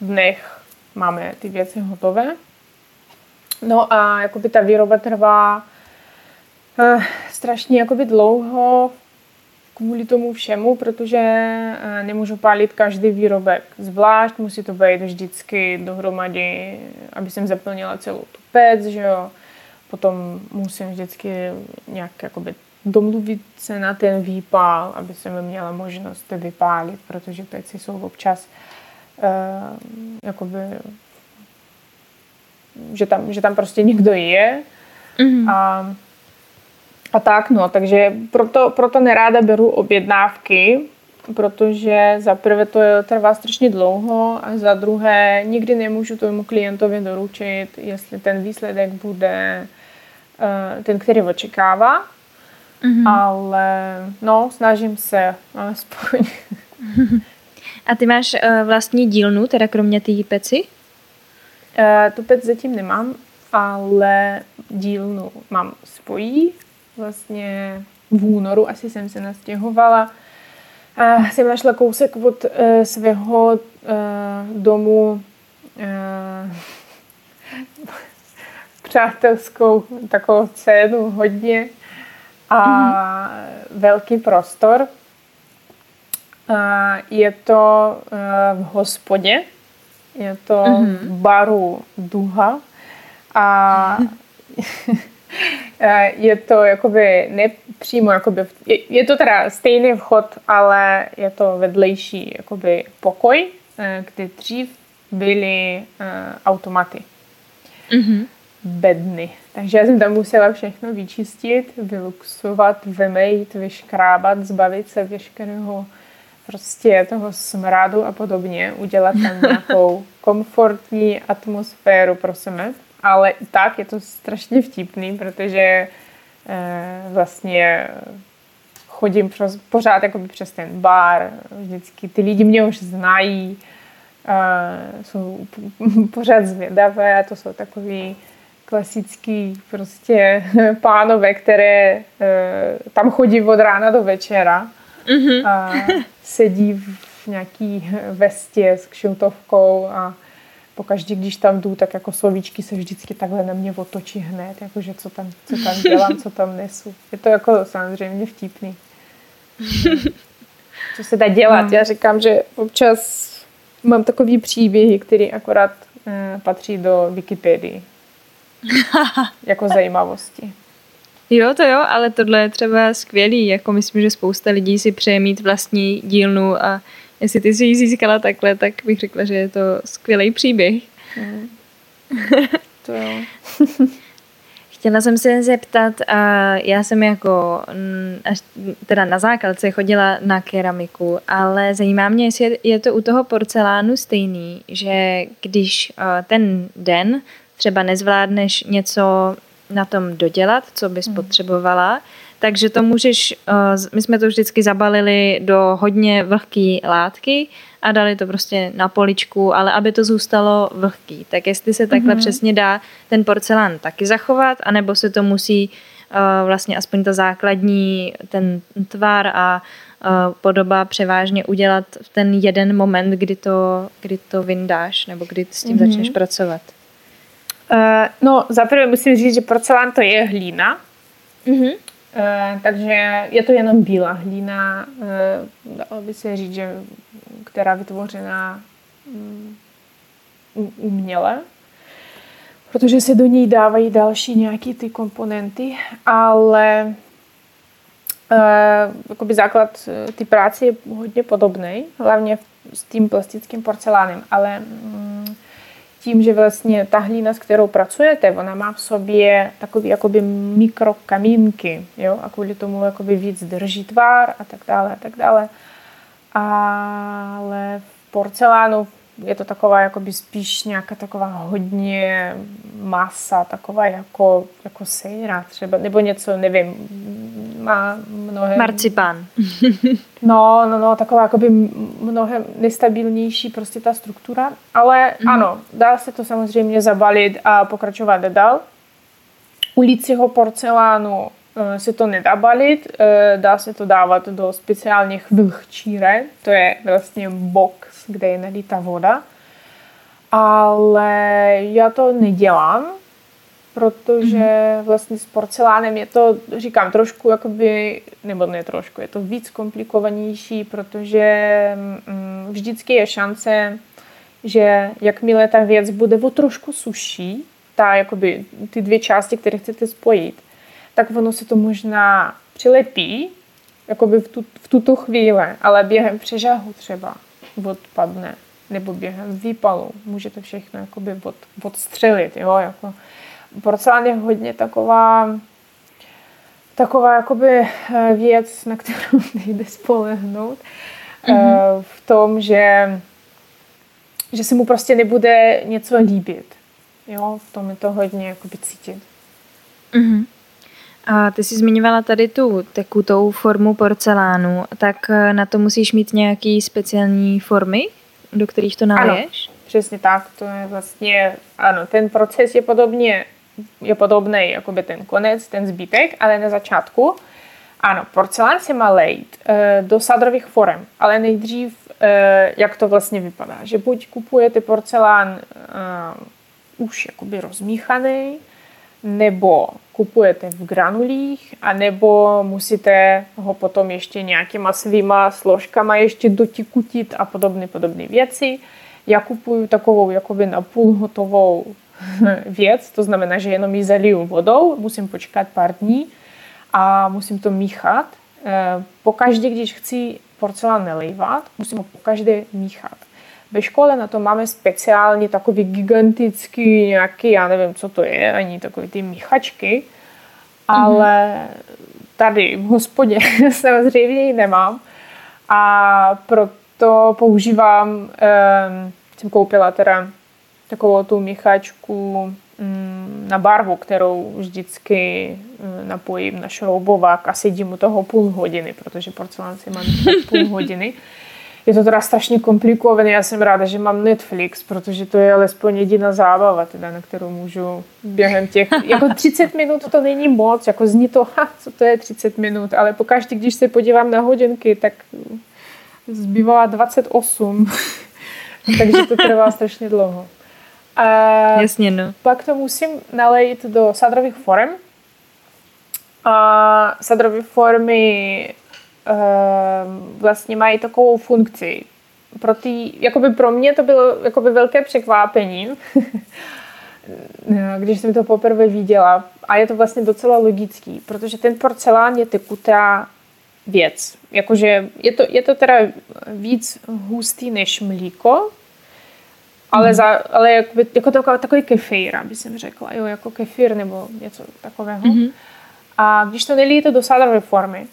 dnech máme ty věci hotové. No a jakoby ta výroba trvá uh, strašně jakoby dlouho kvůli tomu všemu, protože uh, nemůžu pálit každý výrobek zvlášť, musí to být vždycky dohromady, aby jsem zaplnila celou tu pec, že jo. Potom musím vždycky nějak jakoby domluvit se na ten výpál, aby jsem měla možnost to vypálit, protože peci jsou občas uh, jakoby že tam, že tam prostě někdo je. Mm-hmm. A, a tak, no, takže proto, proto neráda beru objednávky, protože za prvé to trvá strašně dlouho a za druhé nikdy nemůžu tomu klientovi doručit, jestli ten výsledek bude ten, který očekává. Mm-hmm. Ale no, snažím se alespoň. A ty máš uh, vlastní dílnu, teda kromě té peci? Uh, tu pec zatím nemám, ale dílnu mám svojí. Vlastně v únoru asi jsem se nastěhovala. Uh, jsem našla kousek od uh, svého uh, domu uh, přátelskou takovou cenu hodně a mm-hmm. velký prostor. Uh, je to uh, v hospodě, je to mm-hmm. v baru Duha a je to jakoby nepřímo, jakoby, je, je to teda stejný vchod, ale je to vedlejší jakoby pokoj, eh, kde dřív byly automaty. Mm-hmm. Bedny. Takže já jsem tam musela všechno vyčistit, vyluxovat, vymejt, vyškrábat, zbavit se veškerého prostě toho smradu a podobně, udělat tam nějakou komfortní atmosféru pro sebe. Ale i tak je to strašně vtipný, protože eh, vlastně chodím přes, pořád jakoby přes ten bar, vždycky ty lidi mě už znají, eh, jsou pořád zvědavé, to jsou takový klasický prostě pánové, které eh, tam chodí od rána do večera mm-hmm. a sedí v nějaký vestě s kšiltovkou a pokaždé, když tam jdu, tak jako slovíčky se vždycky takhle na mě otočí hned, jakože co tam, co tam dělám, co tam nesu. Je to jako samozřejmě vtipný. Co se dá dělat? No. Já říkám, že občas mám takový příběhy, které akorát eh, patří do Wikipedii. jako zajímavosti. Jo, to jo, ale tohle je třeba skvělý. Jako myslím, že spousta lidí si přeje mít vlastní dílnu a jestli ty si ji získala takhle, tak bych řekla, že je to skvělý příběh. Mm. to jo. Chtěla jsem se zeptat, a já jsem jako až teda na základce chodila na keramiku, ale zajímá mě, jestli je to u toho porcelánu stejný, že když ten den třeba nezvládneš něco na tom dodělat, co bys hmm. potřebovala, takže to můžeš, eh, my jsme to vždycky zabalili do hodně vlhké látky a dali to prostě na poličku, ale aby to zůstalo vlhký. Tak jestli se takhle mm-hmm. přesně dá ten porcelán taky zachovat, anebo se to musí uh, vlastně aspoň ta základní, ten tvar a uh, podoba převážně udělat v ten jeden moment, kdy to, kdy to vyndáš, nebo kdy s tím mm-hmm. začneš pracovat. Uh, no, zaprvé musím říct, že porcelán to je hlína. Mm-hmm. Uh, takže je to jenom bílá hlína, uh, dalo by se říct, že která vytvořená um, uměle, protože se do ní dávají další nějaké ty komponenty, ale jakoby základ ty práce je hodně podobný, hlavně s tím plastickým porcelánem, ale mm, tím, že vlastně ta hlína, s kterou pracujete, ona má v sobě takové jakoby mikrokamínky, jo, a kvůli tomu jakoby víc drží tvár a tak dále a tak dále. Ale v porcelánu je to taková jakoby spíš nějaká taková hodně masa, taková jako, jako sejra třeba, nebo něco, nevím, má mnohem... Marcipán. no, no, no, taková jakoby mnohem nestabilnější prostě ta struktura, ale mm. ano, dá se to samozřejmě zabalit a pokračovat dál. U lícího porcelánu Eh, se to nedá balit, eh, dá se to dávat do speciálních vlhčíren, to je vlastně box, kde je nalita voda. Ale já to nedělám, protože mm-hmm. vlastně s porcelánem je to, říkám, trošku jakoby, nebo ne trošku, je to víc komplikovanější, protože mm, vždycky je šance, že jakmile ta věc bude o trošku suší, ta, jakoby, ty dvě části, které chcete spojit, tak ono se to možná přilepí, jakoby v, tu, v tuto chvíli, ale během přežahu třeba odpadne, nebo během výpalu může to všechno jakoby od, odstřelit, jo, jako porcelán je hodně taková taková jakoby eh, věc, na kterou nejde spolehnout, mm-hmm. v tom, že že se mu prostě nebude něco líbit. Jo, v tom je to hodně jakoby cítit. Mm-hmm. A ty jsi zmiňovala tady tu tekutou formu porcelánu, tak eh, na to musíš mít nějaký speciální formy, do kterých to naliješ? Ano, přesně tak, to je vlastně, ano, ten proces je podobně, je podobný jako by ten konec, ten zbytek, ale na začátku, ano, porcelán se má lejt e, do sadrových forem, ale nejdřív, e, jak to vlastně vypadá, že buď kupujete porcelán e, už jakoby rozmíchaný, nebo kupujete v granulích, anebo musíte ho potom ještě nějakýma svýma složkama ještě dotikutit a podobné podobné věci. Já kupuju takovou jakoby na půl hotovou věc, to znamená, že jenom ji zaliju vodou, musím počkat pár dní a musím to míchat. Eh, pokaždé, když chci porcelán nelejvat, musím ho pokaždé míchat. Ve škole na to máme speciální takový gigantický nějaký, já nevím, co to je, ani takový ty míchačky, ale tady v hospodě samozřejmě ji nemám a proto používám, um, jsem koupila teda takovou tu míchačku um, na barvu, kterou vždycky um, napojím na šroubovák a sedím u toho půl hodiny, protože porcelán si mám půl hodiny. Je to teda strašně komplikované, já jsem ráda, že mám Netflix, protože to je alespoň jediná zábava, teda, na kterou můžu během těch, jako 30 minut to není moc, jako zní to, ha, co to je 30 minut, ale pokaždé, když se podívám na hodinky, tak zbývá 28, takže to trvá strašně dlouho. A Jasně, no. Pak to musím nalejit do sadrových forem. A sadrové formy vlastně mají takovou funkci. Pro, tý, jakoby pro mě to bylo jakoby velké překvápení, když jsem to poprvé viděla. A je to vlastně docela logický, protože ten porcelán je tekutá věc. Jakože je to, je to teda víc hustý než mlíko, ale, mm. za, ale jakoby, jako takový, takový kefír, aby jsem řekla, jo, jako kefír nebo něco takového. Mm-hmm. A když to nelíte do sádrové formy,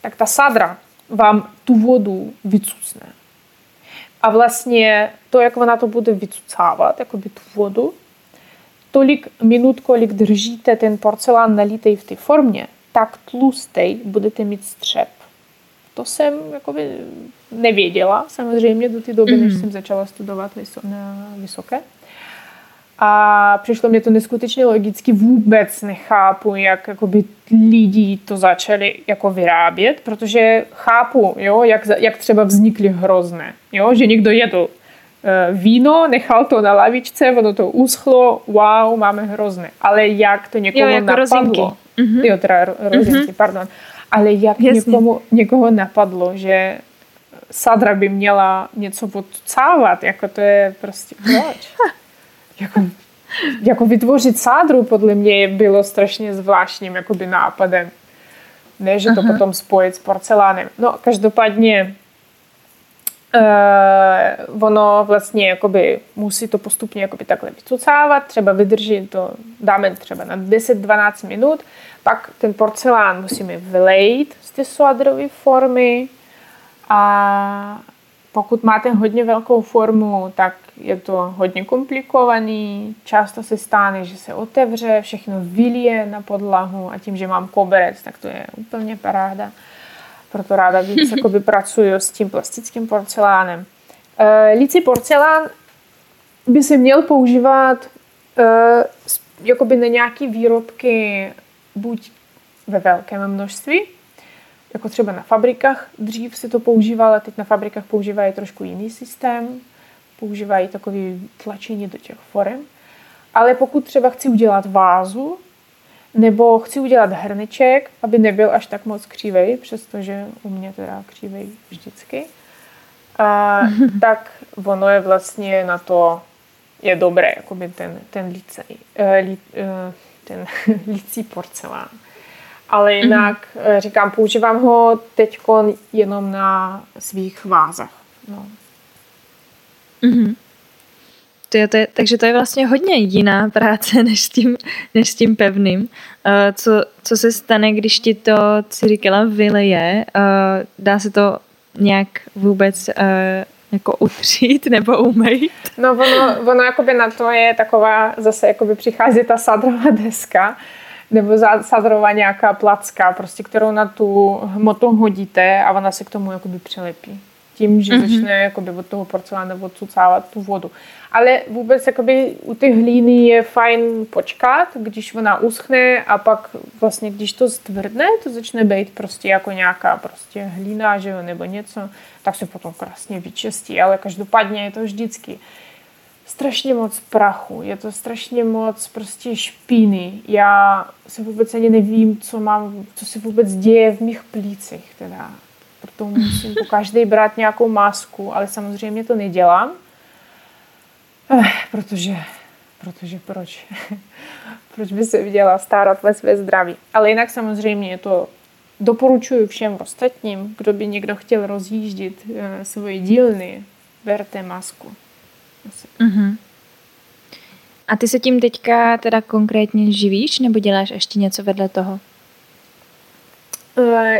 tak ta sadra vám tu vodu vycucne. A vlastně to, jak ona to bude vycucávat, jakoby tu vodu, tolik minut, kolik držíte ten porcelán nalitej v té formě, tak tlustej budete mít střep. To jsem jakoby nevěděla samozřejmě do té doby, mm. než mhm. jsem začala studovat na vysoké. A přišlo mě to neskutečně logicky, vůbec nechápu, jak jakoby, lidi to začali jako vyrábět, protože chápu, jo, jak, jak třeba vznikly hrozné, jo, že někdo jedl e, víno, nechal to na lavičce, ono to uschlo, wow, máme hrozné. Ale jak to někomu jo, jako napadlo, mm-hmm. jo, teda rozinky, mm-hmm. pardon, ale jak někomu, někoho napadlo, že sadra by měla něco odcávat, jako to je prostě proč? Jako, jako vytvořit sádru podle mě bylo strašně zvláštním jakoby nápadem. Ne, že to Aha. potom spojit s porcelánem. No, každopádně Uh, ono vlastně jakoby musí to postupně jakoby takhle vycucávat, třeba vydrží to, dáme třeba na 10-12 minut, pak ten porcelán musíme vylejt z té soadrové formy a pokud máte hodně velkou formu, tak je to hodně komplikovaný. Často se stane, že se otevře, všechno vylije na podlahu a tím, že mám koberec, tak to je úplně paráda. Proto ráda víc jakoby pracuju s tím plastickým porcelánem. Uh, lící porcelán by se měl používat uh, jakoby na nějaké výrobky buď ve velkém množství, jako třeba na fabrikách dřív se to používalo, teď na fabrikách používají trošku jiný systém, používají takový tlačení do těch forem. Ale pokud třeba chci udělat vázu, nebo chci udělat hrneček, aby nebyl až tak moc křívej, přestože u mě teda křívej vždycky, a, tak ono je vlastně na to je dobré, jakoby ten, ten lícej, uh, lí, uh, ten lící porcelán ale mhm. jinak mm-hmm. říkám, používám ho teď jenom na svých vázech. No. Mm-hmm. To je, to je, takže to je vlastně hodně jiná práce než s tím, než s tím pevným. Uh, co, co se stane, když ti to, co říkala, vyleje? Uh, dá se to nějak vůbec uh, jako utřít nebo umýt? No ono, ono jakoby na to je taková, zase jakoby přichází ta sadrová deska, nebo sadrová nějaká placka, prostě, kterou na tu hmotu hodíte a ona se k tomu jakoby přilepí. Tím, že mm-hmm. začne jakoby od toho porcelánu odcucávat tu vodu. Ale vůbec jakoby u ty hlíny je fajn počkat, když ona uschne a pak vlastně, když to stvrdne, to začne být prostě jako nějaká prostě hlína, že jo, nebo něco, tak se potom krásně vyčistí, ale každopádně je to vždycky strašně moc prachu, je to strašně moc prostě špíny. Já se vůbec ani nevím, co mám, co se vůbec děje v mých plících teda. Proto musím po každý brát nějakou masku, ale samozřejmě to nedělám. Eh, protože, protože proč? proč by se měla starat ve své zdraví? Ale jinak samozřejmě to doporučuji všem ostatním, kdo by někdo chtěl rozjíždit e, svoje dílny, berte masku. Uh-huh. A ty se tím teďka teda konkrétně živíš, nebo děláš ještě něco vedle toho? Uh,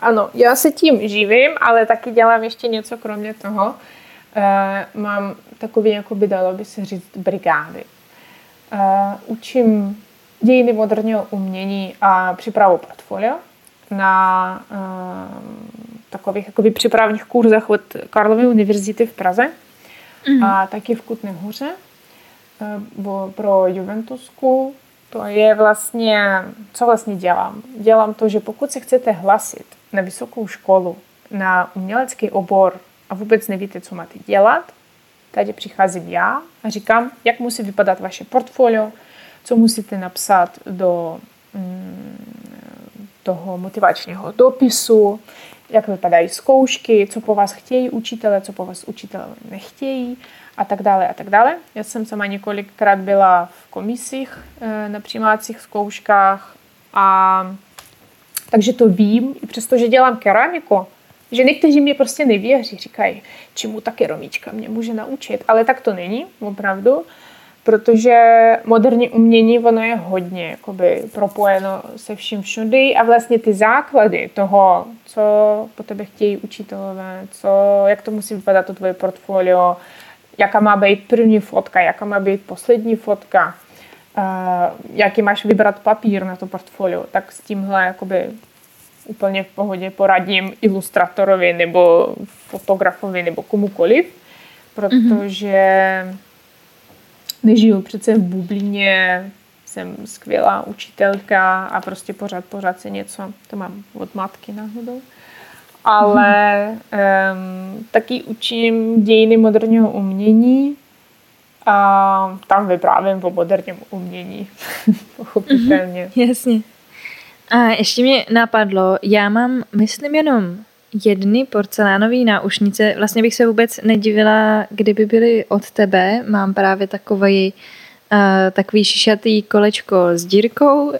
ano, já se tím živím, ale taky dělám ještě něco kromě toho. Uh, mám takový, jako by dalo by se říct, brigády. Uh, učím dějiny moderního umění a přípravu portfolia na uh, takových jakoby přípravných kurzech od Karlovy univerzity v Praze mm. a taky v Kutné hoře eh, pro Juventusku. To je vlastně, co vlastně dělám? Dělám to, že pokud se chcete hlasit na vysokou školu, na umělecký obor a vůbec nevíte, co máte dělat, tady přicházím já a říkám, jak musí vypadat vaše portfolio, co musíte napsat do mm, toho motivačního dopisu, jak vypadají zkoušky, co po vás chtějí učitele, co po vás učitele nechtějí a tak dále a tak dále. Já jsem sama několikrát byla v komisích eh, na přijímacích zkouškách a takže to vím, i přesto, že dělám keramiku, že někteří mě prostě nevěří, říkají, čemu ta keramička mě může naučit, ale tak to není, opravdu protože moderní umění, ono je hodně jakoby, propojeno se vším všudy a vlastně ty základy toho, co po tebe chtějí učitelové, co, jak to musí vypadat to tvoje portfolio, jaká má být první fotka, jaká má být poslední fotka, uh, jaký máš vybrat papír na to portfolio, tak s tímhle jakoby úplně v pohodě poradím ilustratorovi nebo fotografovi nebo komukoliv, protože mm-hmm nežiju přece v bublině, jsem skvělá učitelka a prostě pořád, pořád se něco, to mám od matky náhodou. Ale um, taky učím dějiny moderního umění a tam vyprávím o moderním umění, pochopitelně. Mm-hmm, jasně. A ještě mě napadlo, já mám, myslím jenom jedny porcelánové náušnice. Vlastně bych se vůbec nedivila, kdyby byly od tebe. Mám právě takový takový šišatý kolečko s dírkou uh,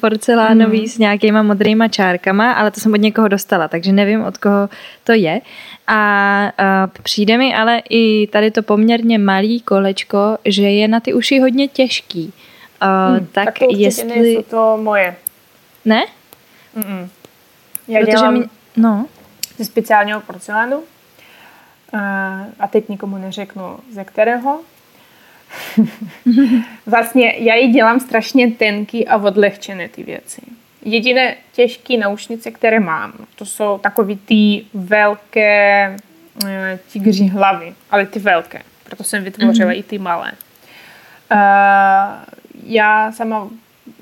porcelánový mm. s nějakýma modrýma čárkama, ale to jsem od někoho dostala, takže nevím, od koho to je. A uh, přijde mi ale i tady to poměrně malý kolečko, že je na ty uši hodně těžký. Uh, hmm, tak, tak to jestli... nejsou to moje. Ne? Mm-mm. Já Protože dělám mi... no. Ze speciálního porcelánu a teď nikomu neřeknu ze kterého. vlastně já ji dělám strašně tenký a odlehčené ty věci. Jediné těžké naušnice, které mám, to jsou takový ty velké eh, tigří hlavy, ale ty velké. Proto jsem vytvořila mm-hmm. i ty malé. Uh, já sama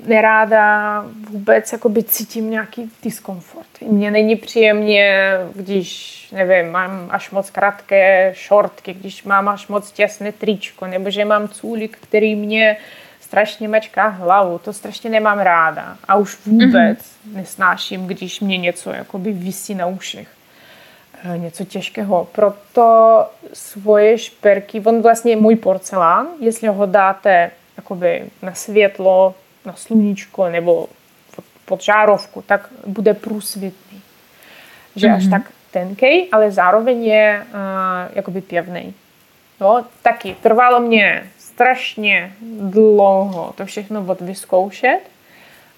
neráda vůbec jakoby cítím nějaký diskomfort. Mně není příjemně, když, nevím, mám až moc krátké šortky, když mám až moc těsné tričko, nebo že mám cůlik, který mě strašně mečká hlavu, to strašně nemám ráda. A už vůbec mm-hmm. nesnáším, když mě něco jakoby visí na uších. Eh, něco těžkého. Proto svoje šperky, on vlastně můj porcelán, jestli ho dáte jakoby na světlo, na sluníčko nebo pod žárovku, tak bude průsvitný. Že mm-hmm. až mhm. tak tenkej, ale zároveň je uh, jakoby pěvný. No, taky trvalo mě strašně dlouho to všechno od vyzkoušet,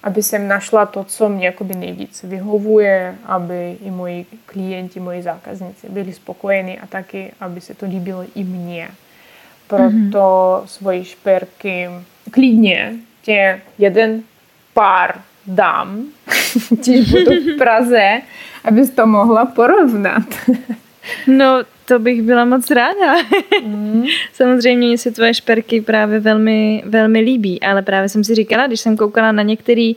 aby jsem našla to, co mě jakoby nejvíc vyhovuje, aby i moji klienti, moji zákazníci byli spokojení a taky, aby se to líbilo i mně. Proto mm-hmm. svoji šperky klidně tě jeden pár dám, když budu v Praze, abys to mohla porovnat. no, to bych byla moc ráda. Mm. Samozřejmě mě se tvoje šperky právě velmi, velmi líbí, ale právě jsem si říkala, když jsem koukala na některý,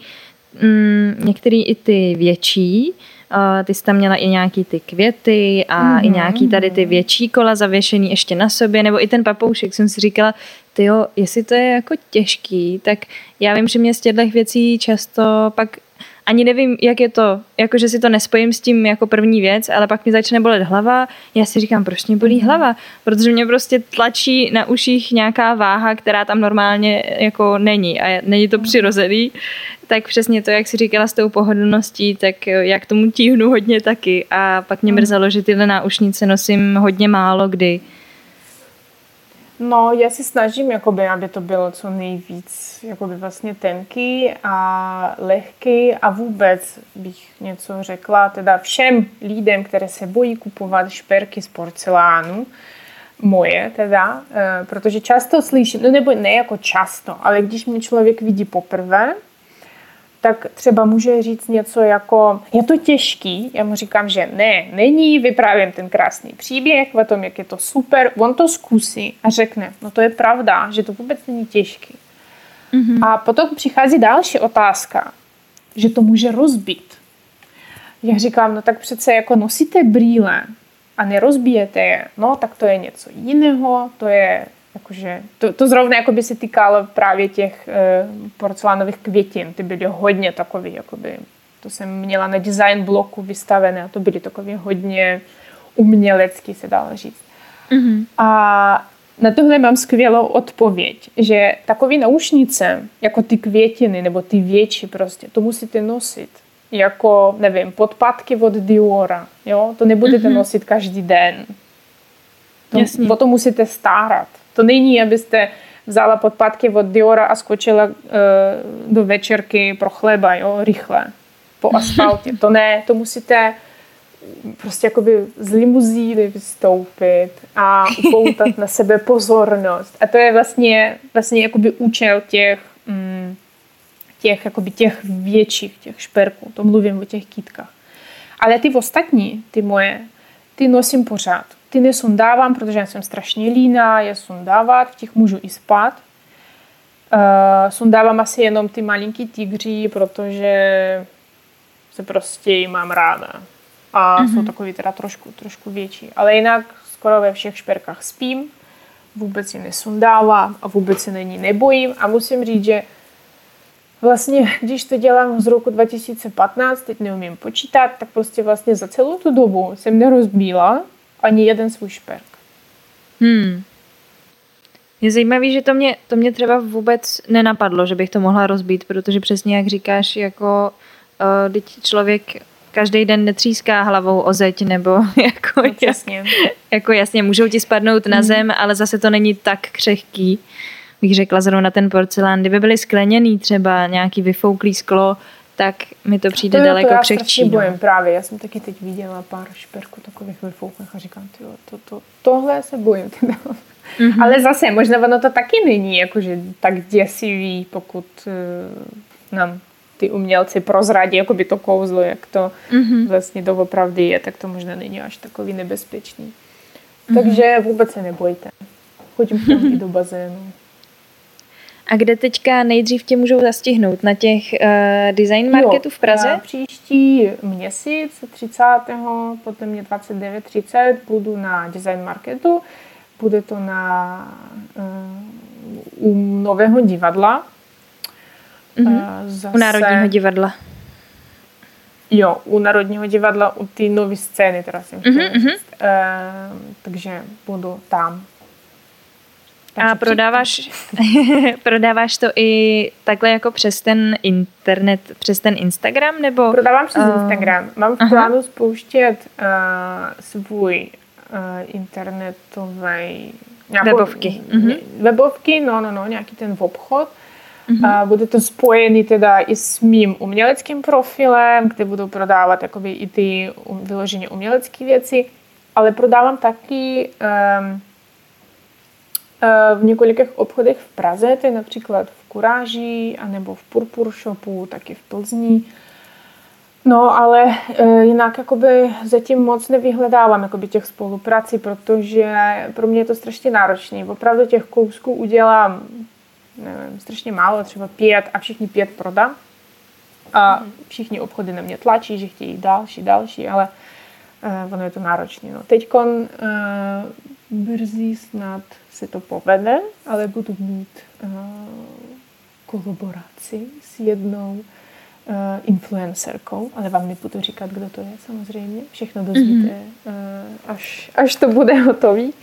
mm, některý i ty větší, Uh, ty jsi tam měla i nějaký ty květy a mm-hmm. i nějaký tady ty větší kola zavěšený ještě na sobě, nebo i ten papoušek jsem si říkala, ty jo, jestli to je jako těžký, tak já vím, že mě z těchto věcí často pak ani nevím, jak je to, jako že si to nespojím s tím jako první věc, ale pak mi začne bolet hlava. Já si říkám, proč mě bolí mhm. hlava? Protože mě prostě tlačí na uších nějaká váha, která tam normálně jako není a není to mhm. přirozený. Tak přesně to, jak si říkala s tou pohodlností, tak jak tomu tíhnu hodně taky a pak mě mhm. mrzelo, že tyhle náušnice nosím hodně málo kdy. No, já si snažím, jakoby, aby to bylo co nejvíc jakoby vlastně tenký a lehký a vůbec bych něco řekla, teda všem lidem, které se bojí kupovat šperky z porcelánu, moje teda, eh, protože často slyším, no nebo ne jako často, ale když mě člověk vidí poprvé, tak třeba může říct něco jako, je to těžký, já mu říkám, že ne, není, vyprávím ten krásný příběh o tom, jak je to super, on to zkusí a řekne, no to je pravda, že to vůbec není těžký. Mm-hmm. A potom přichází další otázka, že to může rozbít. Já říkám, no tak přece jako nosíte brýle a nerozbijete je, no tak to je něco jiného, to je Jakože, to, to zrovna jako by se týkalo právě těch e, porcelánových květin. Ty byly hodně takový, jakoby, to jsem měla na design bloku vystavené a to byly takové hodně umělecký, se dalo říct. Mm-hmm. A na tohle mám skvělou odpověď, že takové naušnice, jako ty květiny nebo ty větší prostě, to musíte nosit jako, nevím, podpatky od Diora, jo? To nebudete mm-hmm. nosit každý den. To, o to musíte starat. To není, abyste vzala podpatky od Diora a skočila uh, do večerky pro chleba, jo, rychle, po asfaltě. To ne, to musíte prostě jakoby z limuzíny vystoupit a upoutat na sebe pozornost. A to je vlastně, vlastně jakoby účel těch, mm, těch, jakoby těch větších, těch šperků. To mluvím o těch kytkách. Ale ty ostatní, ty moje, ty nosím pořád ty nesundávám, protože já jsem strašně líná je sundávat, v těch můžu i spát. Uh, sundávám asi jenom ty malinký tigří, protože se prostě mám ráda. A mm-hmm. jsou takový teda trošku, trošku větší. Ale jinak skoro ve všech šperkách spím, vůbec je nesundávám a vůbec se není nebojím. A musím říct, že vlastně, když to dělám z roku 2015, teď neumím počítat, tak prostě vlastně za celou tu dobu jsem nerozbíla ani jeden svůj šperk. Hmm. Je zajímavé, že to mě, to mě třeba vůbec nenapadlo, že bych to mohla rozbít, protože přesně jak říkáš, jako uh, teď člověk každý den netříská hlavou o zeď, nebo jako, no, jasně. jako jasně, můžou ti spadnout na mhm. zem, ale zase to není tak křehký, bych řekla zrovna ten porcelán. Kdyby byly skleněný třeba nějaký vyfouklý sklo, tak mi to přijde to daleko to já křehčí. No. bojím právě, já jsem taky teď viděla pár šperků takových vyfouklých a říkám, tyjo, to, to, tohle se bojím. Mm-hmm. Ale zase, možná ono to taky není jakože tak děsivý, pokud uh, nám ty umělci prozradí jakoby to kouzlo, jak to mm-hmm. vlastně doopravdy je, tak to možná není až takový nebezpečný. Mm-hmm. Takže vůbec se nebojte. Chodím tam i do bazénu. A kde teďka nejdřív tě můžou zastihnout? Na těch uh, design marketu v Praze? Jo, příští měsíc, 30. potom je 29.30, budu na design marketu. Bude to na uh, u nového divadla. Mm-hmm. Uh, zase... U Národního divadla. Jo, u Národního divadla, u té nové scény, teda jsem mm-hmm. uh, takže budu tam. A prodáváš, prodáváš to i takhle jako přes ten internet, přes ten Instagram, nebo? Prodávám přes uh, Instagram. Mám v plánu aha. spouštět uh, svůj uh, internetový... Webovky. Uh-huh. Webovky, no, no, no, nějaký ten obchod. Uh-huh. Uh, bude to spojený teda i s mým uměleckým profilem, kde budu prodávat jakoby i ty vyloženě umělecké věci, ale prodávám taky um, Eh, v několikých obchodech v Praze, to je například v Kuráži, anebo v Purpur Shopu, taky v Plzni. No, ale e, jinak jakoby zatím moc nevyhledávám jakoby těch spoluprací, protože pro mě je to strašně náročné. Opravdu těch kousků udělám nevím, strašně málo, třeba pět a všichni pět prodám. A všichni obchody na mě tlačí, že chtějí další, další, ale e, ono je to náročné. No. Teď e, brzy snad se to povede, ale budu mít uh, kolaboraci s jednou uh, influencerkou, ale vám nebudu říkat, kdo to je samozřejmě. Všechno dozvíte, mm-hmm. uh, až, až to bude hotový.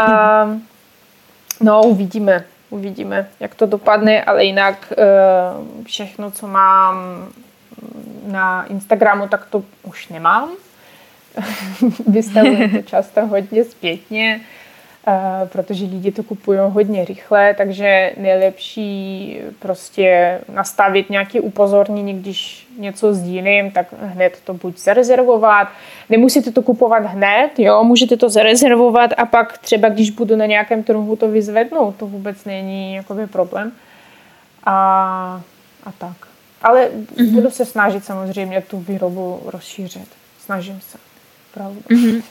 A no, uvidíme, uvidíme, jak to dopadne, ale jinak uh, všechno, co mám na Instagramu, tak to už nemám. Vystavuji to často hodně zpětně protože lidi to kupují hodně rychle, takže nejlepší prostě nastavit nějaké upozornění, když něco sdílím, tak hned to buď zarezervovat. Nemusíte to kupovat hned, jo, můžete to zarezervovat a pak třeba, když budu na nějakém trhu to vyzvednout, to vůbec není jakoby problém. A, a tak. Ale mm-hmm. budu se snažit samozřejmě tu výrobu rozšířit. Snažím se. Pravda. Mm-hmm.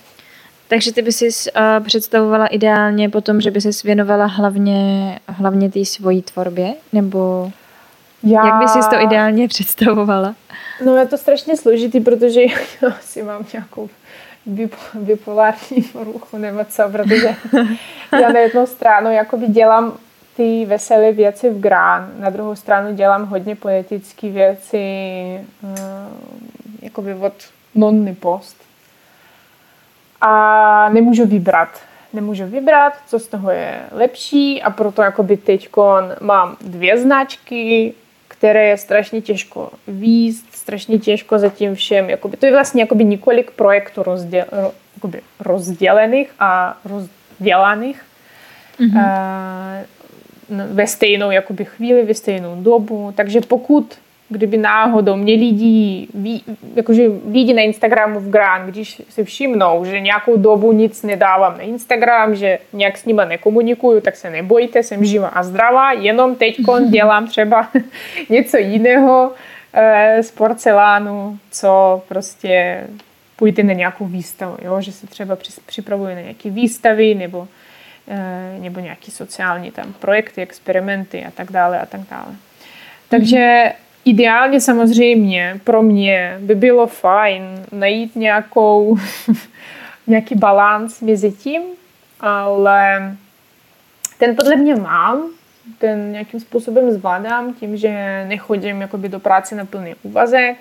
Takže ty by si uh, představovala ideálně potom, že by se věnovala hlavně, hlavně té svojí tvorbě? Nebo já... jak by si to ideálně představovala? No je to strašně složitý, protože já si mám nějakou bipolární poruchu nebo co, protože já na jednu stranu jakoby dělám ty veselé věci v grán, na druhou stranu dělám hodně poetické věci, uh, jakoby od nonny post a nemůžu vybrat. Nemůžu vybrat, co z toho je lepší a proto jakoby teď mám dvě značky, které je strašně těžko výst, strašně těžko za tím všem. Jakoby, to je vlastně jakoby několik projektů rozděl, jakoby rozdělených a rozdělaných mm-hmm. uh, ve stejnou jakoby chvíli, ve stejnou dobu. Takže pokud kdyby náhodou mě lidi, jakože lidi na Instagramu v Grán, když si všimnou, že nějakou dobu nic nedávám na Instagram, že nějak s nima nekomunikuju, tak se nebojte, jsem živa a zdravá, jenom teď dělám třeba něco jiného e, z porcelánu, co prostě půjde na nějakou výstavu, jo? že se třeba připravuje na nějaké výstavy nebo, e, nebo nějaké sociální tam projekty, experimenty a tak dále a tak dále. Takže Ideálně samozřejmě pro mě by bylo fajn najít nějakou, nějaký balans mezi tím, ale ten podle mě mám, ten nějakým způsobem zvládám tím, že nechodím jakoby do práce na plný úvazek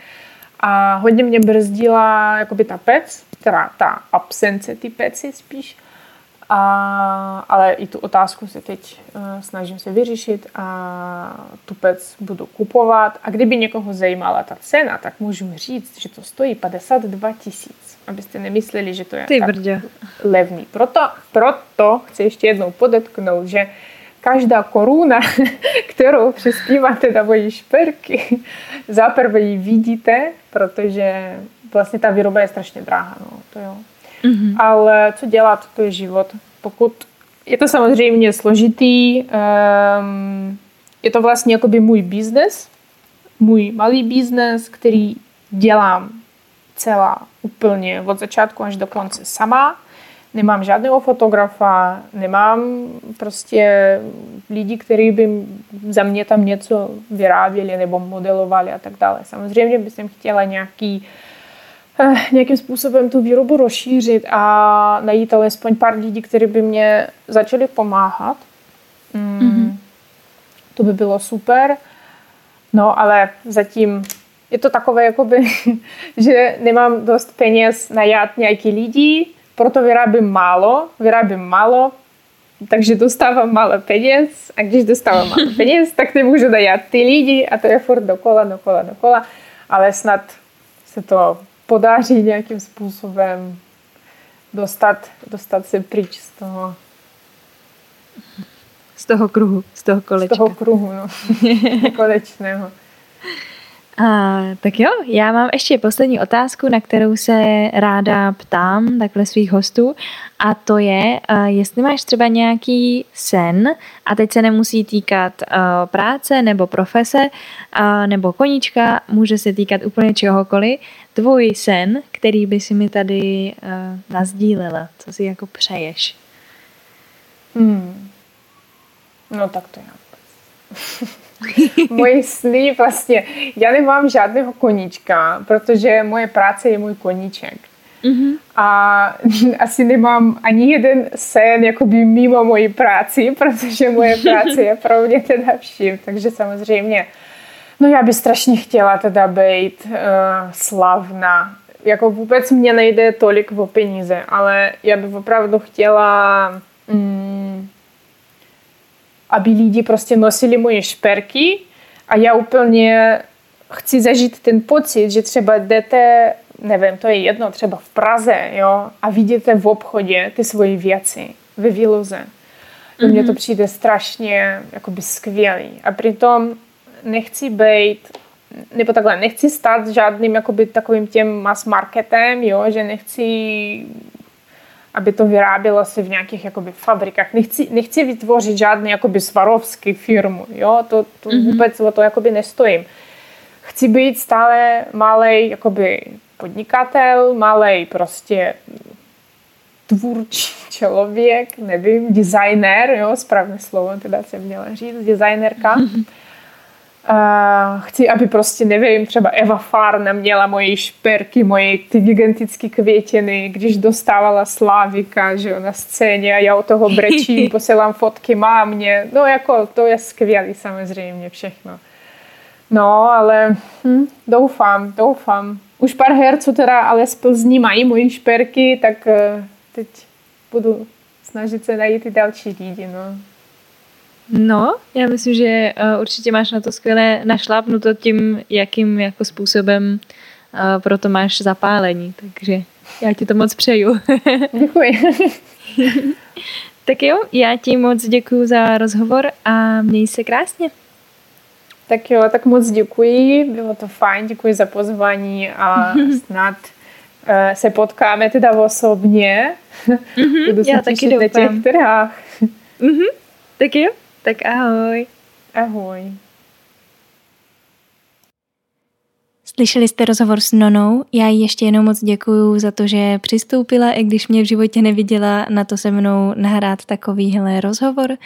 a hodně mě brzdila jakoby ta pec, teda ta absence ty peci spíš, A, ale i tu otázku se teď uh, snažím se vyřešit a tupec budu kupovat. A kdyby někoho zajímala ta cena, tak můžu říct, že to stojí 52 tisíc. Abyste nemysleli, že to je Ty tak brdě. levný. Proto, proto chci ještě jednou podotknout, že každá koruna, kterou přispíváte na moji šperky, zaprvé ji vidíte, protože vlastně ta výroba je strašně drahá. No, to jo. Mm-hmm. Ale co dělat, to je život. Pokud je to samozřejmě složitý, um, je to vlastně jakoby můj biznes, můj malý biznes, který dělám celá úplně od začátku až do konce sama. Nemám žádného fotografa, nemám prostě lidi, kteří by za mě tam něco vyráběli nebo modelovali a tak dále. Samozřejmě bych chtěla nějaký eh, nějakým způsobem tu výrobu rozšířit a najít alespoň pár lidí, kteří by mě začali pomáhat. Mm. Mm-hmm. To by bylo super. No, ale zatím je to takové, jakoby, že nemám dost peněz najat nějaký lidi, proto vyrábím málo, vyrábím málo, takže dostávám málo peněz a když dostávám málo peněz, tak nemůžu najat ty lidi a to je furt dokola, dokola, dokola, ale snad se to podaří nějakým způsobem dostat, dostat se pryč z toho z toho kruhu, z toho kolečka. Z toho kruhu, no. Konečného. A, tak jo, já mám ještě poslední otázku, na kterou se ráda ptám takhle svých hostů a to je, jestli máš třeba nějaký sen a teď se nemusí týkat práce nebo profese nebo koníčka, může se týkat úplně čehokoliv, tvůj sen, který by si mi tady nazdílela, co si jako přeješ. Hmm. No tak to já. moje sny vlastně, já nemám žádného koníčka, protože moje práce je můj koníček. Mm-hmm. A asi nemám ani jeden sen jakoby mimo moji práci, protože moje práce je pro mě teda vším. Takže samozřejmě, no já bych strašně chtěla teda být uh, slavná. Jako vůbec mě nejde tolik o peníze, ale já bych opravdu chtěla mm, aby lidi prostě nosili moje šperky a já úplně chci zažít ten pocit, že třeba jdete, nevím, to je jedno, třeba v Praze, jo, a vidíte v obchodě ty svoje věci ve výloze. Mm-hmm. Mně to přijde strašně jakoby skvělý. A přitom nechci být, nebo takhle, nechci stát žádným jakoby takovým tím mass marketem, jo, že nechci aby to vyrábělo se v nějakých jakoby, fabrikách. Nechci, nechci vytvořit žádný jakoby, svarovský firmu. Jo? To, to mm-hmm. vůbec o to jakoby, nestojím. Chci být stále malý jakoby, podnikatel, malý prostě tvůrčí člověk, nevím, designer, jo, správné slovo teda jsem měla říct, designerka. Mm-hmm Uh, chci, aby prostě, nevím, třeba Eva Farna měla moje šperky, moje ty gigantické květiny, když dostávala Slávika, že jo, na scéně a já o toho brečím, posílám fotky mámě. No jako, to je skvělý samozřejmě všechno. No, ale hm, doufám, doufám. Už pár herců teda ale z Plzní mají moje šperky, tak uh, teď budu snažit se najít i další lidi, no. No, já myslím, že uh, určitě máš na to skvěle našlápnuto tím, jakým jako způsobem uh, pro to máš zapálení, takže já ti to moc přeju. Děkuji. tak jo, já ti moc děkuji za rozhovor a měj se krásně. Tak jo, tak moc děkuji, bylo to fajn, děkuji za pozvání a snad uh, se potkáme teda osobně. Mm-hmm, Budu se já taky na těch trhách. Mm-hmm, tak jo. Tak ahoj. Ahoj. Slyšeli jste rozhovor s Nonou, já jí ještě jenom moc děkuju za to, že přistoupila, i když mě v životě neviděla na to se mnou nahrát takovýhle rozhovor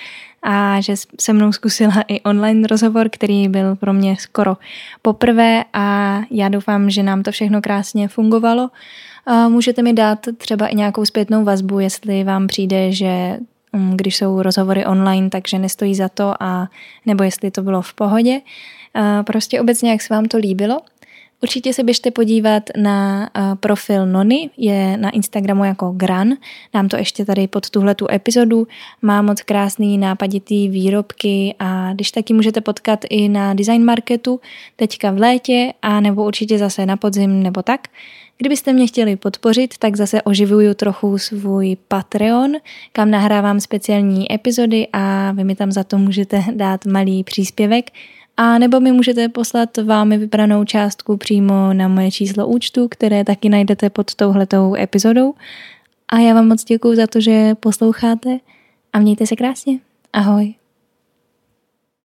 a že se mnou zkusila i online rozhovor, který byl pro mě skoro poprvé a já doufám, že nám to všechno krásně fungovalo. Můžete mi dát třeba i nějakou zpětnou vazbu, jestli vám přijde, že když jsou rozhovory online, takže nestojí za to a nebo jestli to bylo v pohodě. Prostě obecně, jak se vám to líbilo. Určitě se běžte podívat na profil Nony, je na Instagramu jako Gran, dám to ještě tady pod tuhle tu epizodu, má moc krásný nápaditý výrobky a když taky můžete potkat i na design marketu teďka v létě a nebo určitě zase na podzim nebo tak. Kdybyste mě chtěli podpořit, tak zase oživuju trochu svůj Patreon, kam nahrávám speciální epizody a vy mi tam za to můžete dát malý příspěvek a nebo mi můžete poslat vámi vybranou částku přímo na moje číslo účtu, které taky najdete pod touhletou epizodou. A já vám moc děkuji za to, že posloucháte a mějte se krásně. Ahoj.